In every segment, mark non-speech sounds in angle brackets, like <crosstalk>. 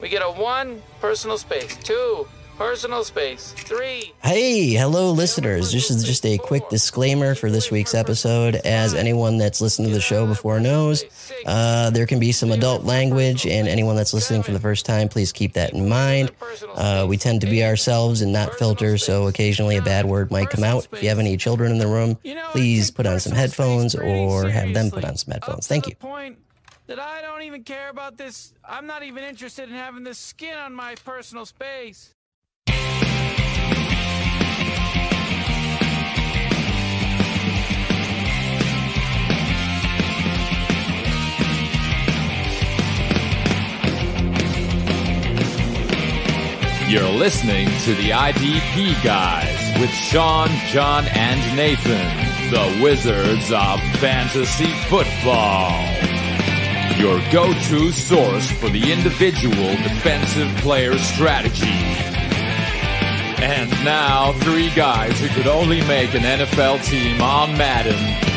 We get a one personal space, two personal space, three. Hey, hello, listeners. This is just a quick disclaimer for this week's episode. As anyone that's listened to the show before knows, uh, there can be some adult language, and anyone that's listening for the first time, please keep that in mind. Uh, we tend to be ourselves and not filter, so occasionally a bad word might come out. If you have any children in the room, please put on some headphones or have them put on some headphones. Thank you. That I don't even care about this. I'm not even interested in having this skin on my personal space. You're listening to the IDP Guys with Sean, John, and Nathan, the Wizards of Fantasy Football. Your go-to source for the individual defensive player strategy. And now, three guys who could only make an NFL team on Madden.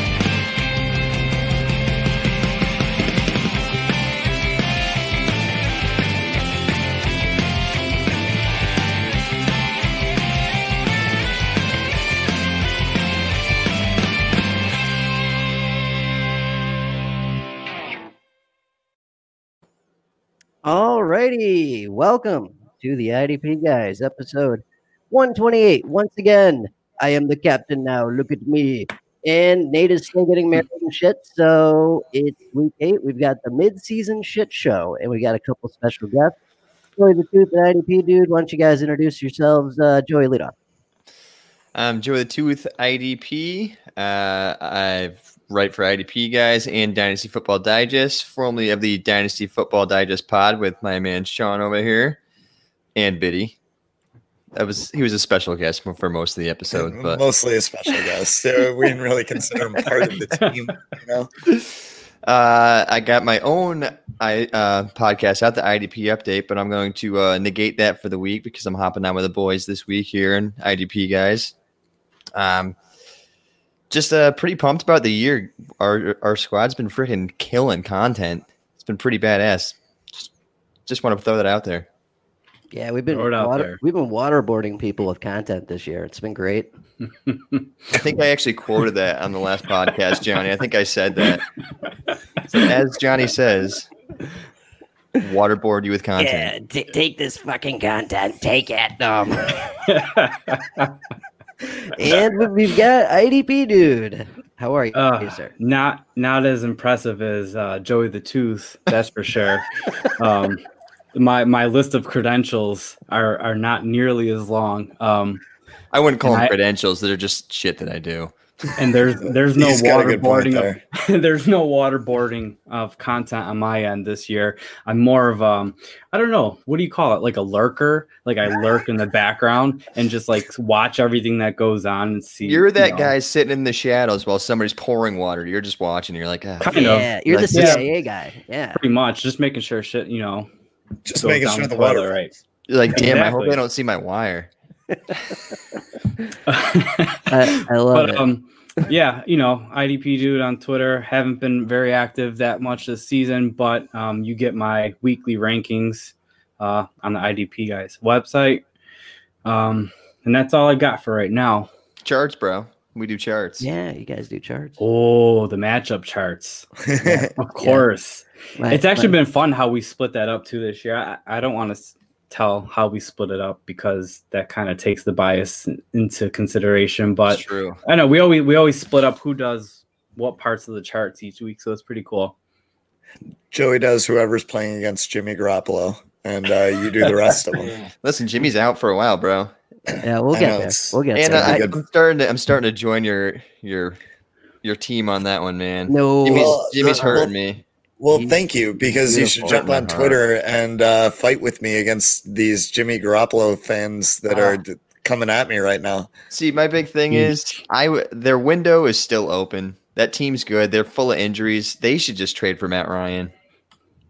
Alrighty, welcome to the IDP guys, episode 128. Once again, I am the captain now. Look at me. And Nate is still getting married and shit. So it's week eight. We've got the mid-season shit show, and we got a couple special guests. Joey the Tooth and IDP dude. Why don't you guys introduce yourselves? Uh, Joey, lead off. I'm Joey the Tooth IDP. Uh, I write for IDP guys and Dynasty Football Digest, formerly of the Dynasty Football Digest pod with my man Sean over here and Biddy. That was he was a special guest for most of the episode, but mostly a special guest. So we didn't really consider him part of the team, you know. <laughs> Uh, I got my own I uh, podcast out, the IDP update, but I'm going to uh, negate that for the week because I'm hopping on with the boys this week here and IDP guys. Um, just uh, pretty pumped about the year. Our our squad's been freaking killing content. It's been pretty badass. Just, just want to throw that out there. Yeah, we've been Throw out water, there. we've been waterboarding people with content this year. It's been great. <laughs> I think I actually quoted that on the last podcast, Johnny. I think I said that. So as Johnny says, waterboard you with content. t- take this fucking content. Take it. Um. <laughs> and we- we've got IDP dude. How are you, Uh, sir? not not as impressive as uh, Joey the Tooth, that's for sure. um, my my list of credentials are are not nearly as long. Um, I wouldn't call them I- credentials. They're just shit that I do. And there's <laughs> there's no He's got a good point waterboarding of, <laughs> there's no waterboarding of content on my end this year. I'm more of um I don't know what do you call it like a lurker like I lurk in the background and just like watch everything that goes on and see. You're that you know. guy sitting in the shadows while somebody's pouring water. You're just watching. You're like, ah. Kind of. yeah, you're the Like, yeah. CIA guy. Yeah. pretty much just making sure shit you know Just making sure the toilet water right. Like, damn. I hope i don't see my wire. I, I love but it. um yeah you know idp dude on twitter haven't been very active that much this season but um you get my weekly rankings uh on the idp guys website um and that's all i got for right now Charts, bro. We do charts. yeah, you guys do charts. oh the matchup charts <laughs> of course My- it's actually my- been fun how we split that up too this year i, I don't want to tell how we split it up because that kind of takes the bias into consideration but true. I know we always we always split up who does what parts of the charts each week, so it's pretty cool. Joey does whoever's playing against Jimmy Garoppolo, and uh, you do the rest of them. <laughs> Listen, Jimmy's out for a while, bro. yeah, we'll I get know, there. We'll get And there. I, good. I'm starting to I'm starting to join your your your team on that one, man. no, Jimmy's, Well, Jimmy's uh, hurting well- me. Well, He's thank you because you should jump on. Twitter and uh, fight with me against these Jimmy Garoppolo fans that are d- coming at me right now. See, my big thing is I w- their window is still open. That team's good. They're full of injuries. They should just trade for Matt Ryan.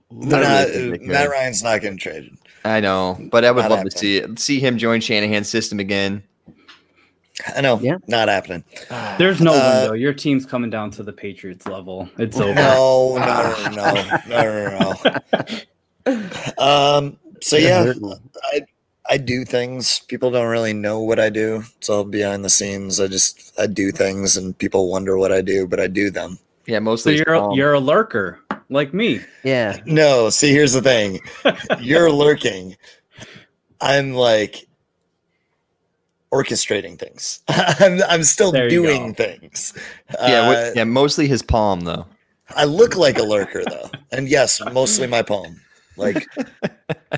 Not, really Matt. Ryan's not getting traded. I know, but I would Not love happening. to see it. See him join Shanahan's system again. I know, Yeah. not happening. There's no Uh, window. Your team's coming down to the Patriots level. It's over. <laughs> No, no, no, no, no, no, no. <laughs> Um, So yeah, I I do things. People don't really know what I do. It's all behind the scenes. I just I do things, and people wonder what I do, but I do them. Yeah, mostly. it's you're calm. you're a lurker like me. Yeah. No, see, here's the thing. <laughs> You're lurking. I'm like orchestrating things. <laughs> I'm I'm still There doing go. things. yeah, Uh, what, yeah, mostly his palm though. I look like a lurker though, and yes, mostly my palm, like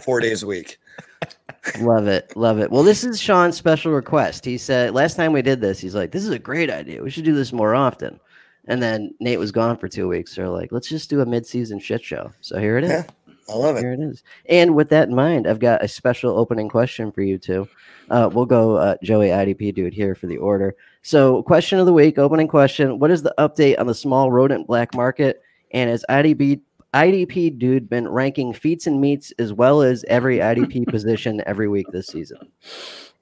four days a week. Love it. Love it. Well, this is Sean's special request. He said last time we did this, he's like, This is a great idea. We should do this more often. And then Nate was gone for two weeks. They're like, let's just do a mid-season shit show. So here it is. Yeah, I love it. Here it is. And with that in mind, I've got a special opening question for you two. Uh, we'll go uh, Joey IDP dude here for the order. So, question of the week, opening question: What is the update on the small rodent black market? And has IDP IDP dude been ranking feats and meats as well as every IDP <laughs> position every week this season?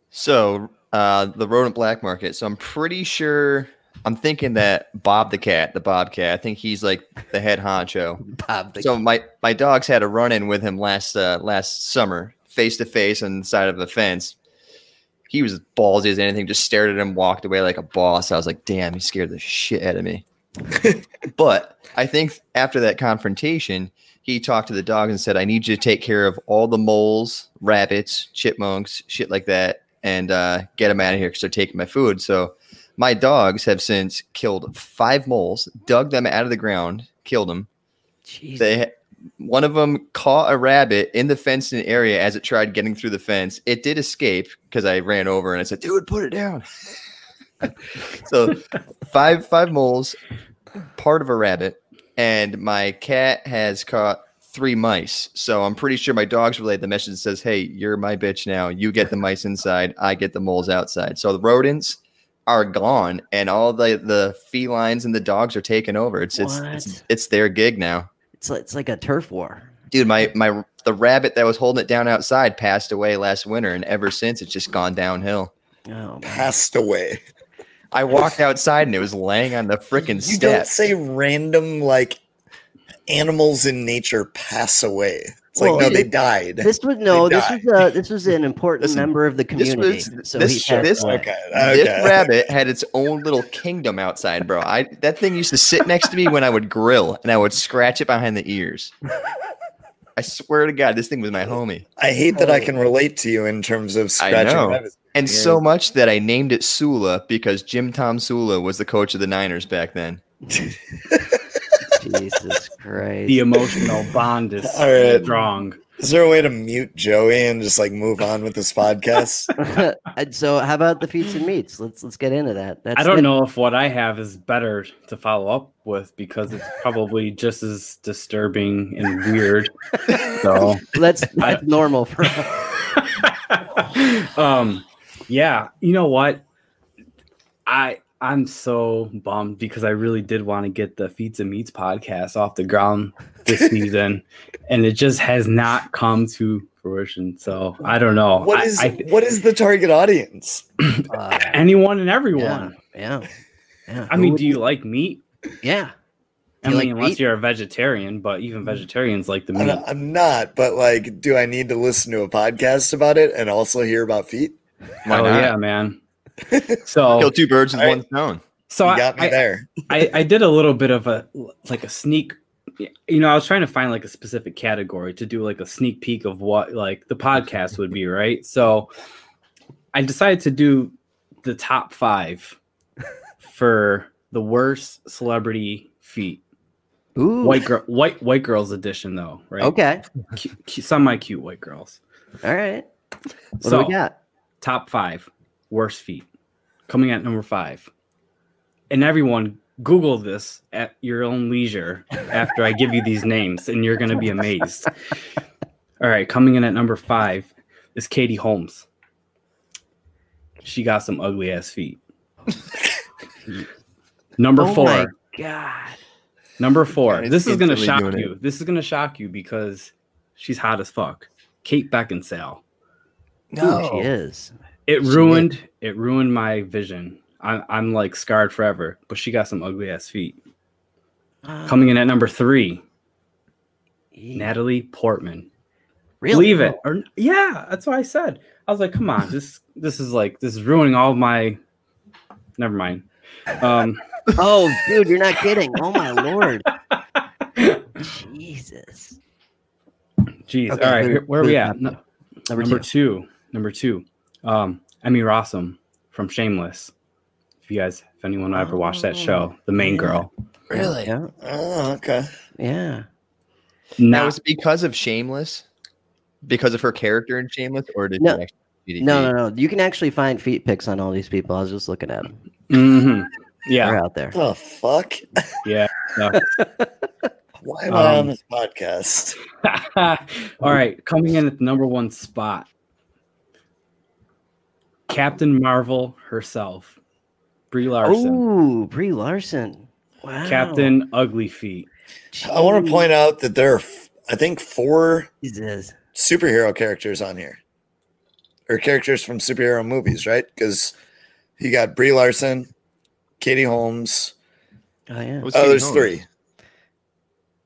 So uh, the rodent black market. So I'm pretty sure. I'm thinking that Bob the cat, the Bobcat. I think he's like the head honcho. <laughs> Bob, the So my my dogs had a run in with him last uh, last summer, face to face on the side of the fence. He was as ballsy as anything. Just stared at him, walked away like a boss. I was like, damn, he scared the shit out of me. <laughs> but I think after that confrontation, he talked to the dogs and said, I need you to take care of all the moles, rabbits, chipmunks, shit like that, and uh, get them out of here because they're taking my food. So my dogs have since killed five moles, dug them out of the ground, killed them. Jeez. They one of them caught a rabbit in the fenced in area as it tried getting through the fence. It did escape because I ran over and I said, "Dude, put it down." <laughs> so five five moles, part of a rabbit, and my cat has caught three mice. So I'm pretty sure my dogs relayed the message that says, "Hey, you're my bitch now. You get the mice inside. I get the moles outside." So the rodents are gone, and all the the felines and the dogs are taken over. It's it's it's, it's their gig now It's like, it's like a turf war. dude my my the rabbit that was holding it down outside passed away last winter and ever since it's just gone downhill Oh. Passed away. i walked outside and it was laying on the freaking You don't say random like animals in nature pass away. It's Well, like no, they died. This was no. This die. was a, this was an important Listen, member of the this community. was- so this- he passed this- away. okay, this rabbit had its own little kingdom outside bro i that thing used to sit next to me when i would grill and i would scratch it behind the ears i swear to god this thing was my homie I hate that I can relate to you in terms of I scratching know. rabbits. and so much that i named it sula because Jim Tomsula was the coach of the niners back then <laughs> Jesus <laughs> Christ. The emotional bond is All right. strong. Is there a way to mute Joey and just like move on with this podcast? <laughs> So, how about the feats and meats? Let's let's get into that. That's I don't that- know if what I have is better to follow up with because it's probably <laughs> just as disturbing and weird. So, That's that's normal for um, yeah, you know what? I I'm so bummed because I really did want to get the Feeds and Meats podcast off the ground this <laughs> season, and it just has not come to fruition. So I don't know. What I- is I, what is the target audience? <clears throat> uh, anyone and everyone? yeah, yeah. I mean, do you like meat? Yeah. I mean, like unless meat? you're a vegetarian, but even vegetarians like the I'm meat. not, I'm not, but like, do I need to listen to a podcast about it and also hear about feet? Why oh not? yeah, man. <laughs> So kill two birds with All one stone so you I, got me there. I, I did a little bit of a like a sneak you know i was trying to find like a specific category to do like a sneak peek of what like the podcast would be right so i decided to do the top five for the worst celebrity feet Ooh. white girl white white girls edition though right Okay. semi cute white girls All right. What so do we got? top five worst feet coming at number five. And everyone google this at your own leisure after i give you these names and you're going to be amazed. All right coming in at number five is katie holmes. She got some ugly ass feet. Number Oh four. My God. number four. Guys this is going to shock doing it. you this is going to shock you because she's hot as fuck. Kate beckinsale. Ooh, she is. It She ruined it ruined my vision. I'm I'm like scarred forever. But she got some ugly ass feet. Coming in at number three, Eek. Natalie Portman Really? Believe it or yeah, that's what I said. I was like, come on, this this is like this is ruining all my. Never mind. Um, <laughs> Oh, dude, you're not kidding. Oh my <laughs> lord. Jesus. Jeez. Okay, all right, who- here- where are we at? No- Number, number two. two. Number two. Um, Emmy Rossum from Shameless. If you guys, if anyone ever watched that show, the main yeah. girl. Really? Yeah. Oh, okay. Yeah. Now, Not was it because of Shameless? Because of her character in Shameless, or did No. she actually be No, no, no. You can actually find feet pics on all these people. I was just looking at them. Mhm. Yeah, They're out there. The fuck? <laughs> yeah. no. <laughs> Why am I on Um, this podcast? <laughs> All right, coming in at the number one spot, Captain Marvel herself, Brie Larson, Ooh, Brie Larson. Wow. Captain Ugly Feet. I want to point out that there are, f- I think, four Jesus. superhero characters on here, or characters from superhero movies, right? Because you got Brie Larson, Katie Holmes. Oh yeah. What's Oh, Katie there's Holmes? three.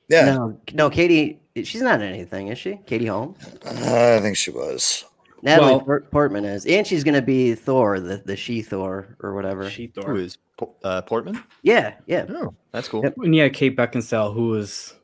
Yeah, No, no, Katie. She's not anything, is she? Katie Holmes. uh, I think she was. Natalie Well- Port- Portman is, and she's gonna be Thor, the the she Thor or whatever. She Who Thor. is Po- uh, Portman? Yeah, yeah. Oh, that's cool. Yep. And yeah, Kate Beckinsale, who was,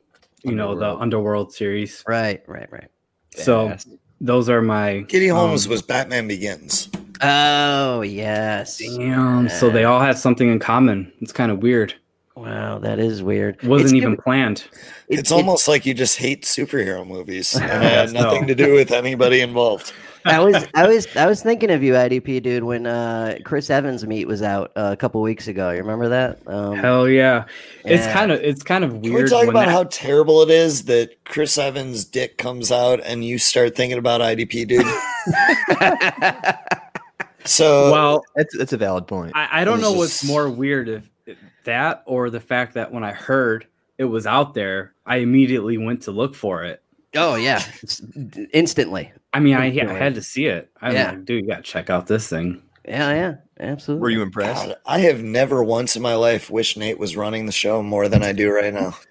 you know, the Underworld. Underworld series. Right, right, right. So Badass. those are my Katie Holmes Um, was Batman Begins. Oh yes. damn. So they all had something in common. It's kind of weird. Wow, that is weird. Wasn't It's even given- planned. it- It's it- almost like you just hate superhero movies and it had <laughs> nothing no. to do with anybody involved. I was, <laughs> I was, I was thinking of you, IDP dude, when uh, Chris Evans' meat was out uh, a couple weeks ago. You remember that? Um, Hell yeah. It's kind of it's kind of Can we weird. talk when about that- how terrible it is that Chris Evans' dick comes out and you start thinking about IDP, dude? <laughs> So, well, That's that's a valid point. I, I don't know This what's more weird if if that or the fact that when I heard it was out there, I immediately went to look for it. Oh yeah, instantly. I mean, I, I had to see it. I'm Yeah. like, dude, you gotta check out this thing. Yeah, yeah, absolutely. Were you impressed? God, I have never once in my life wished Nate was running the show more than I do right now. <laughs>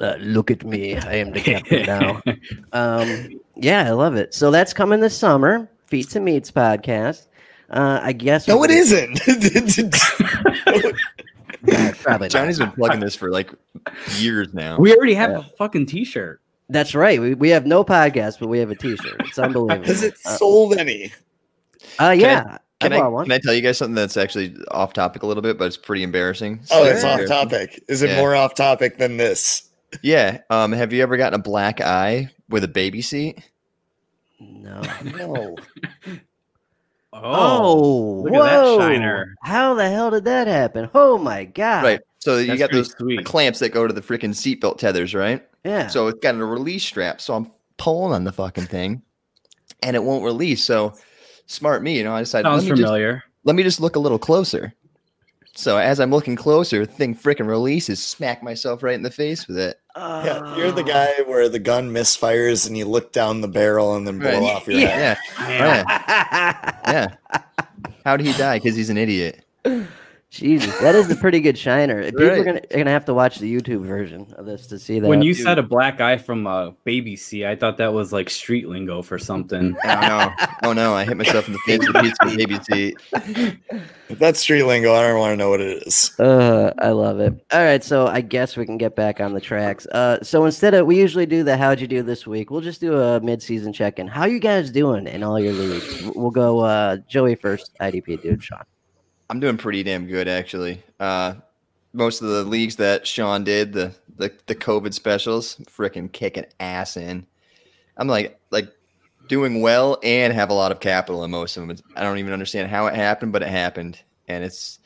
Uh, look at me, I am the captain now. <laughs> Um, yeah, I love it. So that's coming this summer. Feet to Meats podcast. Uh, I guess. No, we- it isn't. <laughs> Yeah, probably not. Johnny's been plugging this for like years now. we already have a fucking T-shirt. That's right. We, we have no podcast, but we have a T-shirt. It's unbelievable. Has it Uh, sold any? Uh, yeah. Can I I, can I tell you guys something that's actually off topic a little bit, but it's pretty embarrassing? Oh, Slightly it's off topic. Is it Yeah. more off topic than this? Yeah. Um, have you ever gotten a black eye with a baby seat? No. No. <laughs> Oh, look at that whoa. shiner. How the hell did that happen? Oh my god! Right. So you got those sweet. clamps that go to the freaking seatbelt tethers, right? Yeah. So it's got a release strap. So I'm pulling on the fucking thing, and it won't release. So smart me, you know, I decided Sounds let me, just, familiar. let me just look a little closer. So as I'm looking closer, the thing freaking releases, smack myself right in the face with it. Yeah, you're the Oh. guy where the gun misfires and you look down the barrel and then blow Right. off your head. Yeah, <laughs> Man. yeah. How did he die? Because he's an idiot. <laughs> Jesus, that is a pretty good shiner. <laughs> People are gonna, are gonna have to watch the YouTube version of this to see that. When you dude. said a black eye from a baby C, I thought that was like street lingo for something. <laughs> Oh no! Oh no! I hit myself in the face with a piece of baby seat. <laughs> If that's street lingo, I don't want to know what it is. Uh, I love it. All right, so I guess we can get back on the tracks. Uh, so instead of we usually do the how'd you do this week, we'll just do a mid-season check-in. How you guys doing in all your leagues? We'll go uh, Joey first, IDP dude, Sean. I'm doing pretty damn good actually. Uh, most of the leagues that Sean did, the the, the COVID specials, freaking kicking ass in. I'm like like doing well and have a lot of capital in most of them. I don't even understand how it happened, but it happened, and it's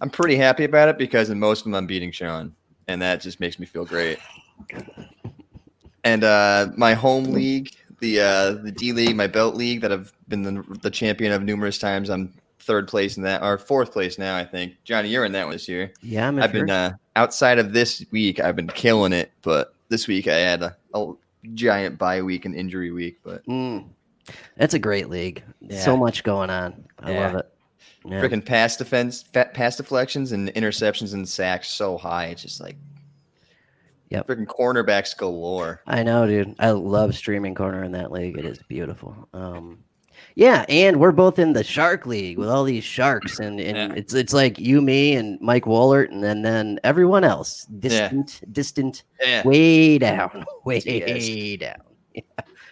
I'm pretty happy about it because in most of them I'm beating Sean, and that just makes me feel great. And uh, my home league, the uh, the D league, my belt league that I've been the, the champion of numerous times. I'm third place in that, or fourth place now, I think. Johnny, you're in that one this year. Yeah, I'm. I've been uh, outside of this week. I've been killing it, but this week I had a, a giant bye week and injury week. But Mm. That's a great league. So much going on. I Yeah. love it. Yeah. freaking pass defense, fat pass deflections, and interceptions and sacks so high. It's just like Yep. Freaking cornerbacks galore. I know, dude. I love streaming corner in that league. It is beautiful. Um, yeah, and we're both in the Shark League with all these sharks, and, and Yeah. it's it's like you, me, and Mike Wallert, and then then everyone else, distant, distant, Yeah. way down, <laughs> way Yes. down. Yeah.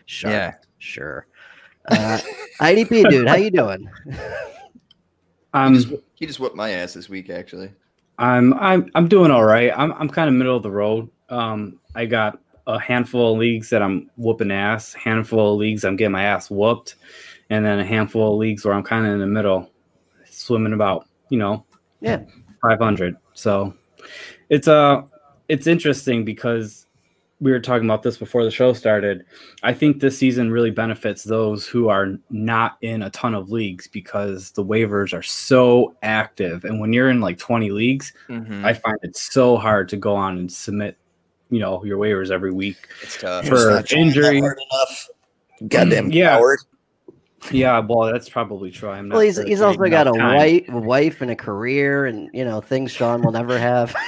Shark, Yeah. sure. Uh, IDP, dude, how you doing? <laughs> I'm He just whooped my ass this week, actually. I'm I'm I'm doing all right. I'm I'm kind of middle of the road. Um, I got a handful of leagues that I'm whooping ass, handful of leagues I'm getting my ass whooped, and then a handful of leagues where I'm kind of in the middle, swimming about, you know, Yeah. 500. So it's uh it's interesting because we were talking about this before the show started. I think this season really benefits those who are not in a ton of leagues because the waivers are so active. And when you're in like 20 leagues, Mhm. I find it so hard to go on and submit, you know, your waivers every week. it's tough. For It's not trying that injury- hard enough. Goddamn Yeah. coward. Yeah, well, that's probably true. I'm not Well, he's he's also got a enough time. wife, wife, and a career, and you know things Sean will never have. <laughs>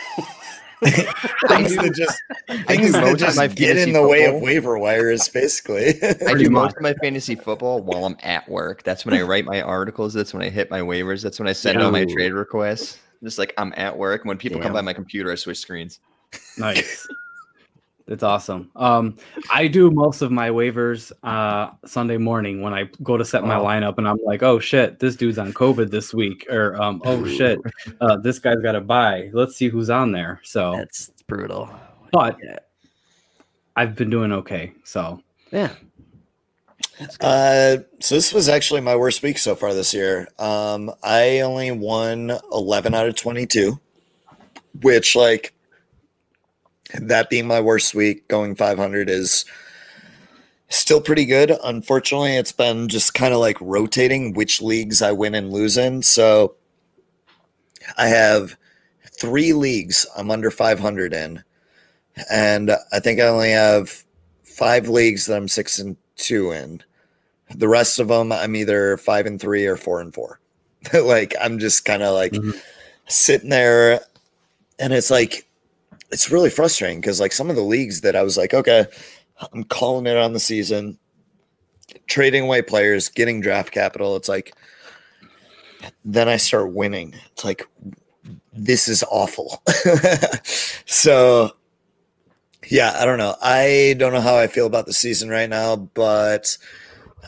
things that just <laughs> things that just my get in fantasy the way of waiver wires, basically. <laughs> I do most of my fantasy football while I'm at work. That's when I write my articles. That's when I hit my waivers. That's when I send out my trade requests. Just like I'm at work. When people come by my computer, I switch screens. Nice. That's awesome. Um, I do most of my waivers uh, Sunday morning when I go to set my Oh. lineup, and I'm like, "Oh shit, this dude's on COVID this week," or um, "Oh shit, uh, this guy's got to buy. Let's see who's on there." So, That's brutal. but Yeah. I've been doing okay. So, Yeah. Uh, so this was actually my worst week so far this year. Um, I only won 11 out of 22, which like that being my worst week, going 500 is still pretty good. Unfortunately, it's been just kind of like rotating which leagues I win and lose in. So I have three leagues I'm under 500 in, and I think I only have five leagues that I'm six and two in. The rest of them, I'm either five and three or four and four. <laughs> like I'm just kind of like Mhm. sitting there, and it's like it's really frustrating because like some of the leagues that I was like, okay, I'm calling it on the season, trading away players, getting draft capital. It's like then I start winning. It's like this is awful. <laughs> so yeah, I don't know. I don't know how I feel about the season right now, but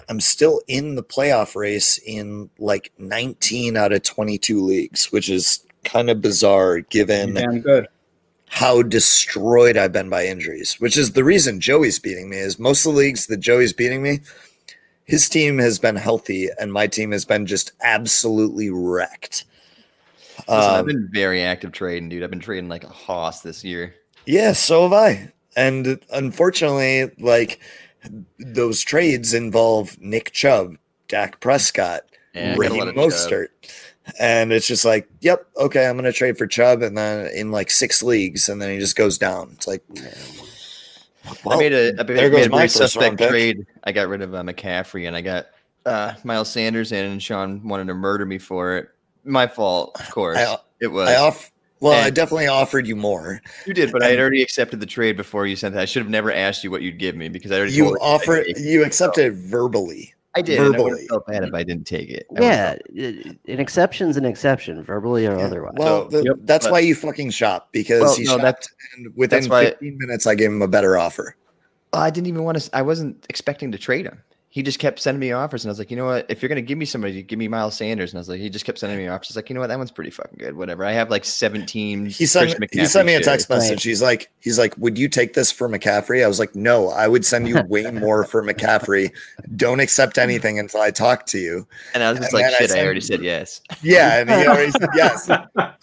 I'm still in the playoff race in like 19 out of 22 leagues, which is kind of bizarre given damn good. How destroyed I've been by injuries, which is the reason Joey's beating me. Is most of the leagues that Joey's beating me, his team has been healthy and my team has been just absolutely wrecked. Listen, I've Um, been very active trading, dude. I've been trading like a hoss this year. Yeah, so have I. And unfortunately, like those trades involve Nick Chubb, Dak Prescott, Yeah, I got a Raheem lot Chubb. And it's just like, yep, okay, I'm gonna trade for Chubb, and then in like six leagues, and then he just goes down. It's like, I made a, I there made, goes made a my suspect trade. I got rid of uh, McCaffrey and I got uh, Miles Sanders in, and Sean wanted to murder me for it. My fault, of course. I- it was. I off. Well, I definitely offered you more. you did, but I had already accepted the trade before you sent that. I should have never asked you what you'd give me because I already You offered. You accepted verbally. I did. and I would have felt bad if I didn't take it. I Yeah, felt- i- an exception's an exception, verbally or otherwise. Well, So- the- Yep. that's But- why you fucking shop because Well, he no, shopped, that's- and within that's why- 15 minutes, I gave him a better offer. I didn't even want to. I wasn't expecting to trade him. He just kept sending me offers, and I was like, you know what? If you're gonna give me somebody, give me Miles Sanders. And I was like, he just kept sending me offers. He's like, you know what? That one's pretty fucking good. Whatever. I have like 17. He sent, Christian he sent me a text shares. message. He's like, he's like, would you take this for McCaffrey? I was like, no, I would send you way <laughs> more for McCaffrey. Don't accept anything until I talk to you. and I was just and like, then I shit. I, already said yes. Yeah, and he already said <laughs> yes.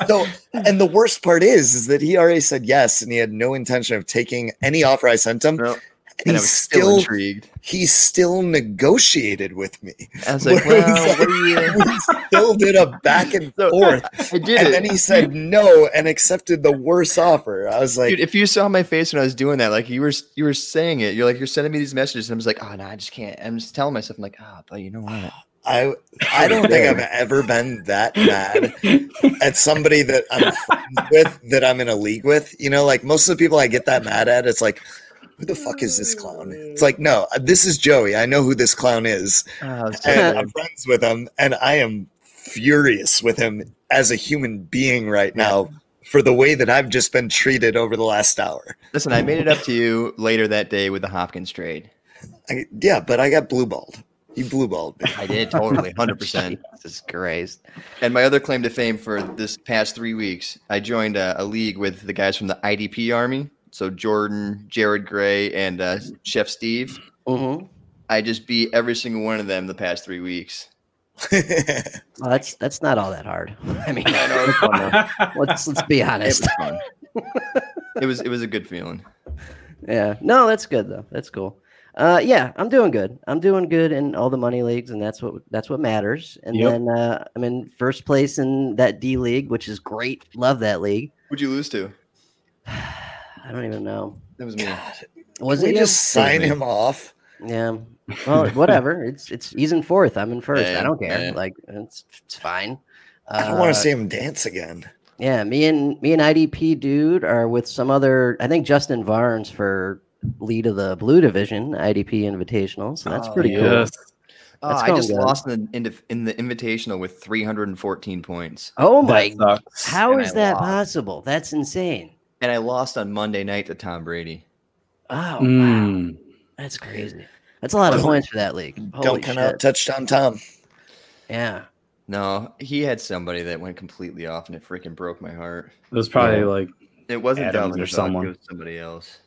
So, and the worst part is, is that he already said yes, and he had no intention of taking any offer I sent him. No, And and I he was still, still, intrigued. he still negotiated with me. I was like, well, it's what are you? <laughs> we still did a back and <laughs> So, forth. I did And it. then he said no and accepted the worse offer. I was like, Dude, if you saw my face when I was doing that, like you were you were saying it, you're like you're sending me these messages, and I was like, oh no, I just can't. I'm just telling myself, I'm like, ah, but you know what? I I don't think I've ever been that mad at somebody that I'm friends with that I'm in a league with. You know, like most of the people I get that mad at, it's like, who the fuck is this clown? It's like, no, this is Joey. I know who this clown is, Oh, <laughs> and. I'm friends with him, and I am furious with him as a human being right now for the way that I've just been treated over the last hour. Listen, I made it up to you later that day with the Hopkins trade. I, yeah, but I got blue balled. You blue balled me. I did totally, <laughs> hundred percent. Jesus Christ. And my other claim to fame for this past three weeks, I joined a, a league with the guys from the IDP Army. So Jordan, Jared Gray, and uh, Chef Steve. Mm-hmm. I just beat every single one of them the past three weeks. <laughs> Well, that's that's not all that hard. <laughs> I mean, I know, fun, <laughs> let's let's be It honest. was fun. it was it was a good feeling. Yeah. No, that's good though. That's cool. Uh, yeah, I'm doing good. I'm doing good in all the money leagues, and that's what that's what matters. And Yep. then uh, I'm in first place in that D league, which is great. Love that league. Who'd you lose to? <sighs> I don't even know. That was me. Was Can it we just sign him off? Yeah. Well, whatever. It's it's he's in fourth. I'm in first. I don't care. yeah. Like it's it's fine. I don't want Uh, to see him dance again. Yeah, me and me and IDP dude are with some other. I think Justin Varnes for lead of the blue division IDP Invitational. So that's Oh, pretty cool. Oh, I just good. lost in the, in the in the invitational with 314 points, Oh my! That sucks. How and is I that lost. possible? That's insane. And I lost on Monday night to Tom Brady. Oh, wow. Mm. that's crazy. That's a lot of points for that league. Holy Don't count out shit. touchdown Tom. Yeah. No, he had somebody that went completely off, and it freaking broke my heart. It was probably Yeah. like It wasn't Adams Dalvin or someone. It was somebody else.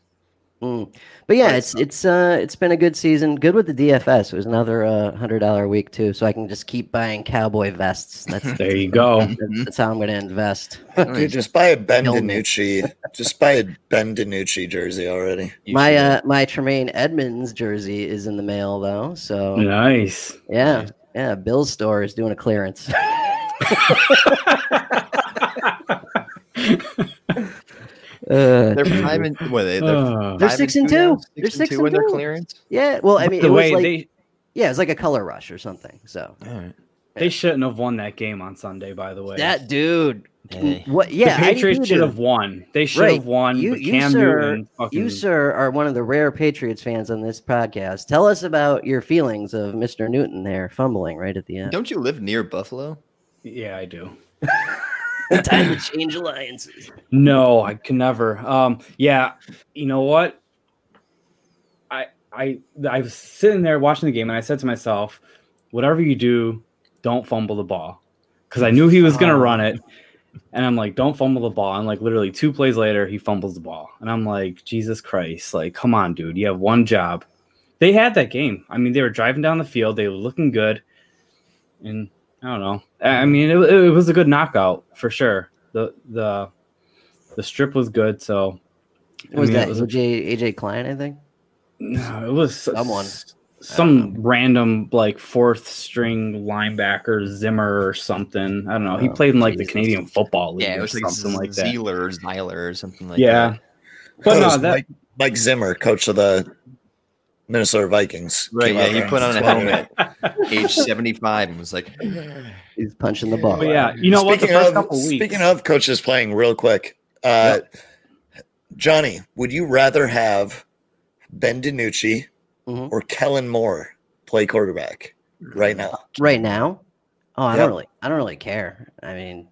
Mm. But yeah, But it's it's uh it's been a good season. Good with the DFS. It was another uh, hundred dollar week too, so I can just keep buying cowboy vests. That's <laughs> there you go. Mhm. that's how I'm going to invest. <laughs> Dude, just buy a Ben Kill. DiNucci. just buy a Ben DiNucci jersey already. You my uh my Tremaine Edmunds jersey is in the mail though, so nice. yeah, yeah. Bill's store is doing a clearance. <laughs> Uh, they're five and what are they? They're, Uh, They're six and now? two. Six They're and six two and in their two. clearance. yeah, well, I mean, the it was like they yeah, it was like a color rush or something. So All right. they shouldn't have won that game on Sunday. By the way, that dude, Hey. what? the Yeah, Patriots should have won. They should Right. have won. You- but you, Cam sir- Newton, fucking, You, sir, are one of the rare Patriots fans on this podcast. Tell us about your feelings of Mr. Newton there fumbling right at the end. Don't you live near Buffalo? yeah, I do. <laughs> Time to change alliances. No, I can never. Um, yeah, you know what? I I I was sitting there watching the game, and I said to myself, "Whatever you do, don't fumble the ball," because I knew he was gonna run it, and I'm like, "Don't fumble the ball." And like literally two plays later, he fumbles the ball, and I'm like, "Jesus Christ! Like, come on, dude, you have one job." They had that game. I mean, they were driving down the field, they were looking good, and I don't know. I I mean, it, it was a good knockout for sure. The the the strip was good, so I What was mean, that? it was a- AJ AJ Klein, I think. no, it was Someone. s- some random like fourth string linebacker Zimmer or something. I don't know. He Oh, played in like the Canadian Football League Yeah, it was like something like that. Zeeler or Zyler or something like yeah, that. but oh, no, that Mike, Mike Zimmer, coach of the Minnesota Vikings. Right, yeah, he put on a helmet, <laughs> age 75, and was like, <sighs> He's punching the ball. But yeah, you know what? The Speaking first of couple weeks, speaking of coaches playing, real quick, uh, Johnny, would you rather have Ben DiNucci Mhm. or Kellen Moore play quarterback right now? Right now? Oh, I Yep. don't really I don't really care. I mean,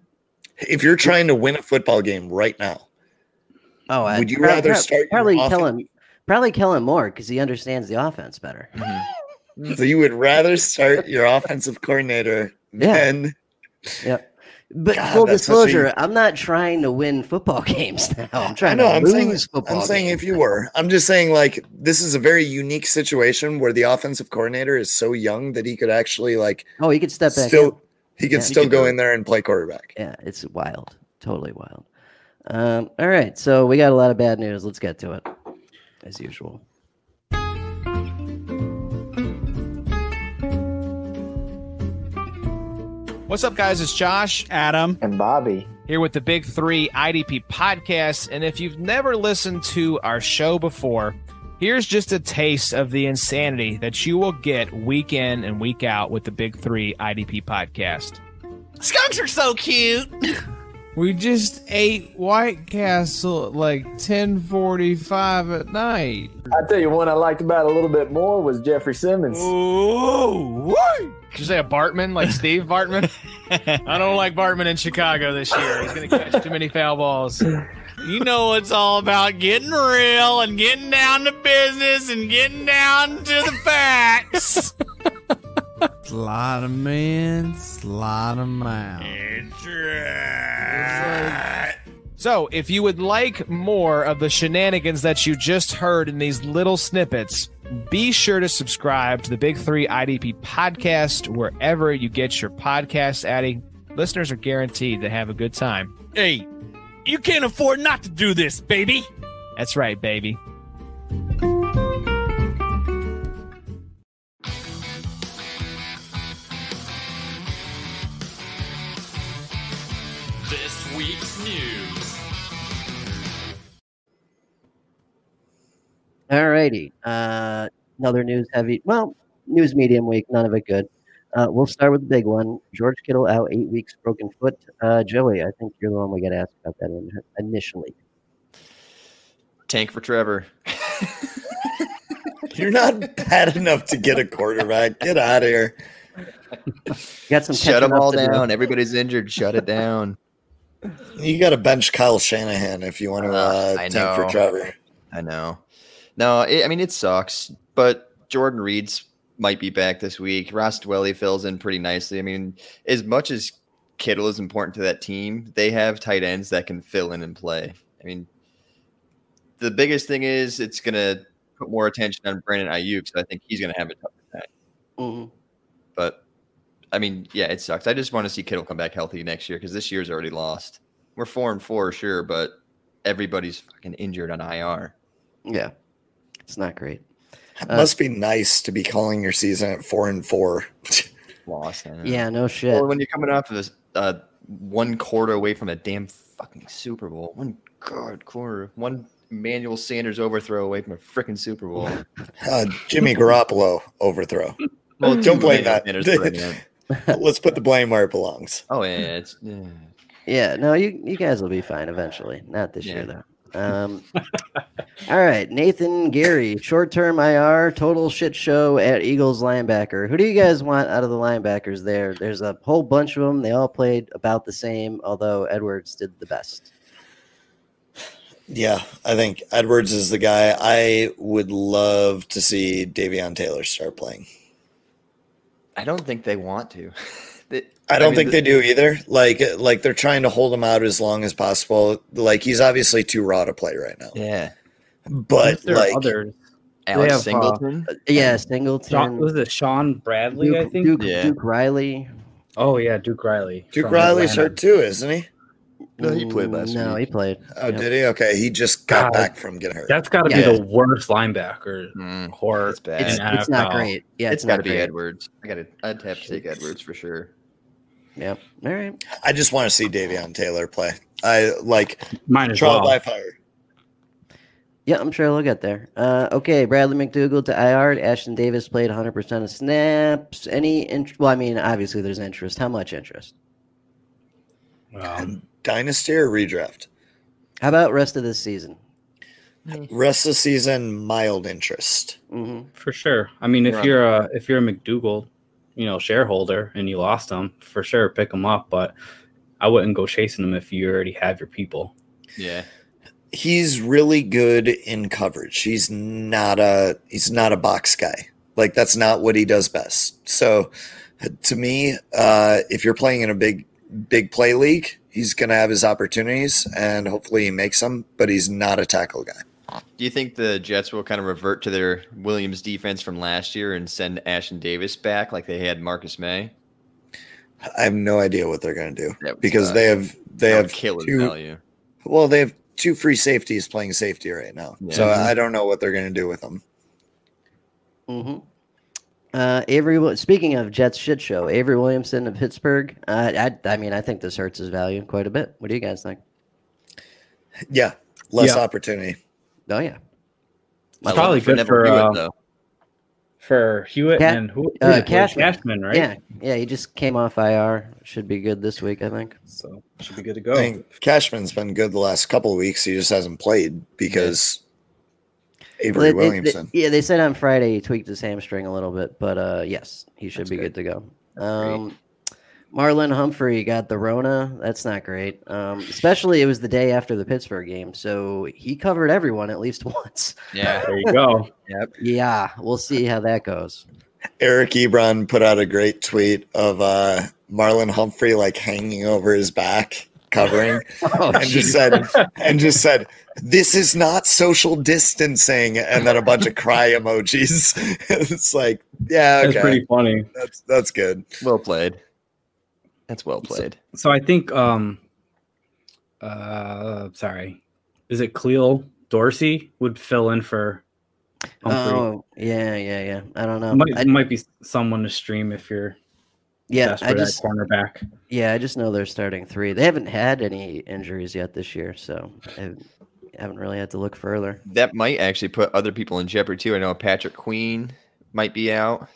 If you're trying to win a football game right now, oh, I Would you rather start your probably offense- Kellen probably Kellen Moore because he understands the offense better. <laughs> so you would rather start <laughs> your offensive coordinator Yeah. than Yep. But God, full that's such disclosure, I'm not trying to win football <laughs> games now. I'm trying know. to I'm lose saying. football. I'm saying games. if you were, I'm just saying like this is a very unique situation where the offensive coordinator is so young that he could actually like oh, he could step back. still in. he could Yeah, he still could go do in there and play quarterback. Yeah, it's wild. Totally wild. Um, all right, so we got a lot of bad news. Let's get to it, as usual. What's up, guys? It's Josh Adam. and Bobby. here with the Big Three IDP podcast. And if you've never listened to our show before, Here's just a taste of the insanity that you will get week in and week out with the Big Three IDP podcast. Skunks are so cute. <laughs> We just ate White Castle at like 10:45 at night. I tell you, one I liked about it a little bit more was Jeffrey Simmons. Ooh, Did you say a Bartman like Steve Bartman? <laughs> I don't like Bartman in Chicago this year. He's going to catch too many foul balls. You know it's all about getting real and getting down to business and getting down to the facts. <laughs> Slide 'em in, slide 'em out. It's right. So, if you would like more of the shenanigans that you just heard in these little snippets, be sure to subscribe to the Big Three IDP podcast wherever you get your podcast adding. Listeners are guaranteed to have a good time. Hey, you can't afford not to do this, baby. That's right, baby. Alrighty. Uh, another news heavy. Well, news medium week. None of it good. Uh, we'll start with the big one. George Kittle out eight weeks, broken foot. Uh, Joey, I think you're the one we got asked about that in- initially. Tank for Trevor. <laughs> You're not bad enough to get a quarterback. Get out of here. You got some Shut them all to do. down. Everybody's injured. Shut it down. You got to bench Kyle Shanahan if you want to Uh, uh, I tank for. Trevor. I know. No, it, I mean it sucks, but Jordan Reed's might be back this week. Ross Dwelley fills in pretty nicely. I mean, as much as Kittle is important to that team, they have tight ends that can fill in and play. I mean, the biggest thing is it's going to put more attention on Brandon Aiyuk, so I think he's going to have a tough time. Mhm. But I mean, yeah, it sucks. I just want to see Kittle come back healthy next year because this year's already lost. We're four and four, sure, but everybody's fucking injured on IR. Yeah, it's not great. It Uh, must be nice to be calling your season at four and four. <laughs> Lost. Yeah, no shit. Well, when you're coming off of this, uh, one quarter away from a damn fucking Super Bowl, one god quarter, one Manuel Sanders overthrow away from a freaking Super Bowl. <laughs> Uh, Jimmy Garoppolo overthrow. Well, Don't blame that. Sanders for it, yeah. Let's put the blame where it belongs. Oh yeah, it's yeah. Yeah, no, you you guys will be fine eventually. Not this year though. Um, all right, Nathan Gerry, short term IR, total shit show at Eagles linebacker. Who do you guys want out of the linebackers there? There's a whole bunch of them. They all played about the same, although Edwards did the best. Yeah, I think Edwards is the guy. I would love to see Davion Taylor start playing. I don't think they want to. <laughs> They- I don't mean, think the- they do either. Like, like they're trying to hold him out as long as possible. Like he's obviously too raw to play right now. Yeah, But like, others. Alex have, uh, Singleton. Uh, yeah, Sean, Singleton, was it Shaun Bradley? I Duke, think. Duke, Yeah. Duke Riley. Oh yeah, Duke Riley. Duke Riley's Atlanta. hurt too, isn't he? No, he played last year. No, week. he played. Oh, Yep. did he? Okay, he just got God. back from getting hurt. That's got to Yeah. be the worst linebacker Mm, core it's bad. It's, it's not great. Yeah, it's it's, got to be. Edwards. I got to. I'd have to take Edwards for sure. Yep. All right. I just want to see Davion Taylor play. I like Mine as trial well. by fire. Yeah, I'm sure they'll get there. Uh, okay, Bradley McDougald to IR. Ashtyn Davis played 100% of snaps. Any int- Well, I mean, obviously there's interest. How much interest? Um, Dynasty or redraft? How about rest of this season? Rest of the season, mild interest. hmm for sure. I mean, if Right. you're a if you're a McDougald, you know, shareholder and you lost him, for sure, pick him up. But I wouldn't go chasing him if you already have your people. Yeah. He's really good in coverage. He's not a he's not a box guy. Like that's not what he does best. So to me, uh, if you're playing in a big big play league, he's gonna have his opportunities and hopefully he makes them, but he's not a tackle guy. Do you think the Jets will kind of revert to their Williams defense from last year and send Ashtyn Davis back like they had Marcus Maye? I have no idea what they're gonna do That because suck. they have they have kill his two, value. well they have two free safeties playing safety right now. So I don't know what they're gonna do with them. hmm Uh, Avery. Speaking of Jets shit show, Avery Williamson of Pittsburgh. Uh, I, I mean, I think this hurts his value quite a bit. What do you guys think? Yeah, less Yeah. opportunity. Oh yeah. My It's probably good for, Hewitt, uh, though. For Hewitt Cat- and who? uh. Cashman. Cashman, right? Yeah, yeah. He just came off IR. Should be good this week, I think. So should be good to I go. think Cashman's been good the last couple of weeks. He just hasn't played because Avery Well, they- they- Williamson. yeah, they said on Friday he tweaked his hamstring a little bit, but uh, yes, he should That's be good. good to go. great. Um, Marlon Humphrey got the Rona. That's not great. Um, especially it was the day after the Pittsburgh game, so he covered everyone at least <laughs> once. Yeah. there you go. yep. Yeah, we'll see how that goes. Eric Ebron put out a great tweet of uh, Marlon Humphrey like hanging over his back, covering, <laughs> Oh, and just said, and just said, "This is not social distancing," and then a bunch of cry emojis. <laughs> it's like, yeah, That's pretty funny. that's that's good. Well played. That's well played. So I think um uh sorry. Is it Cleo Dorsey would fill in for Humphrey? Oh, yeah, yeah, yeah. I don't know. It might, I- it might be someone to stream if you're yeah, I just cornerback. yeah, I just know they're starting three. They haven't had any injuries yet this year, so I haven't really had to look further. That might actually put other people in jeopardy too. I know Patrick Queen might be out,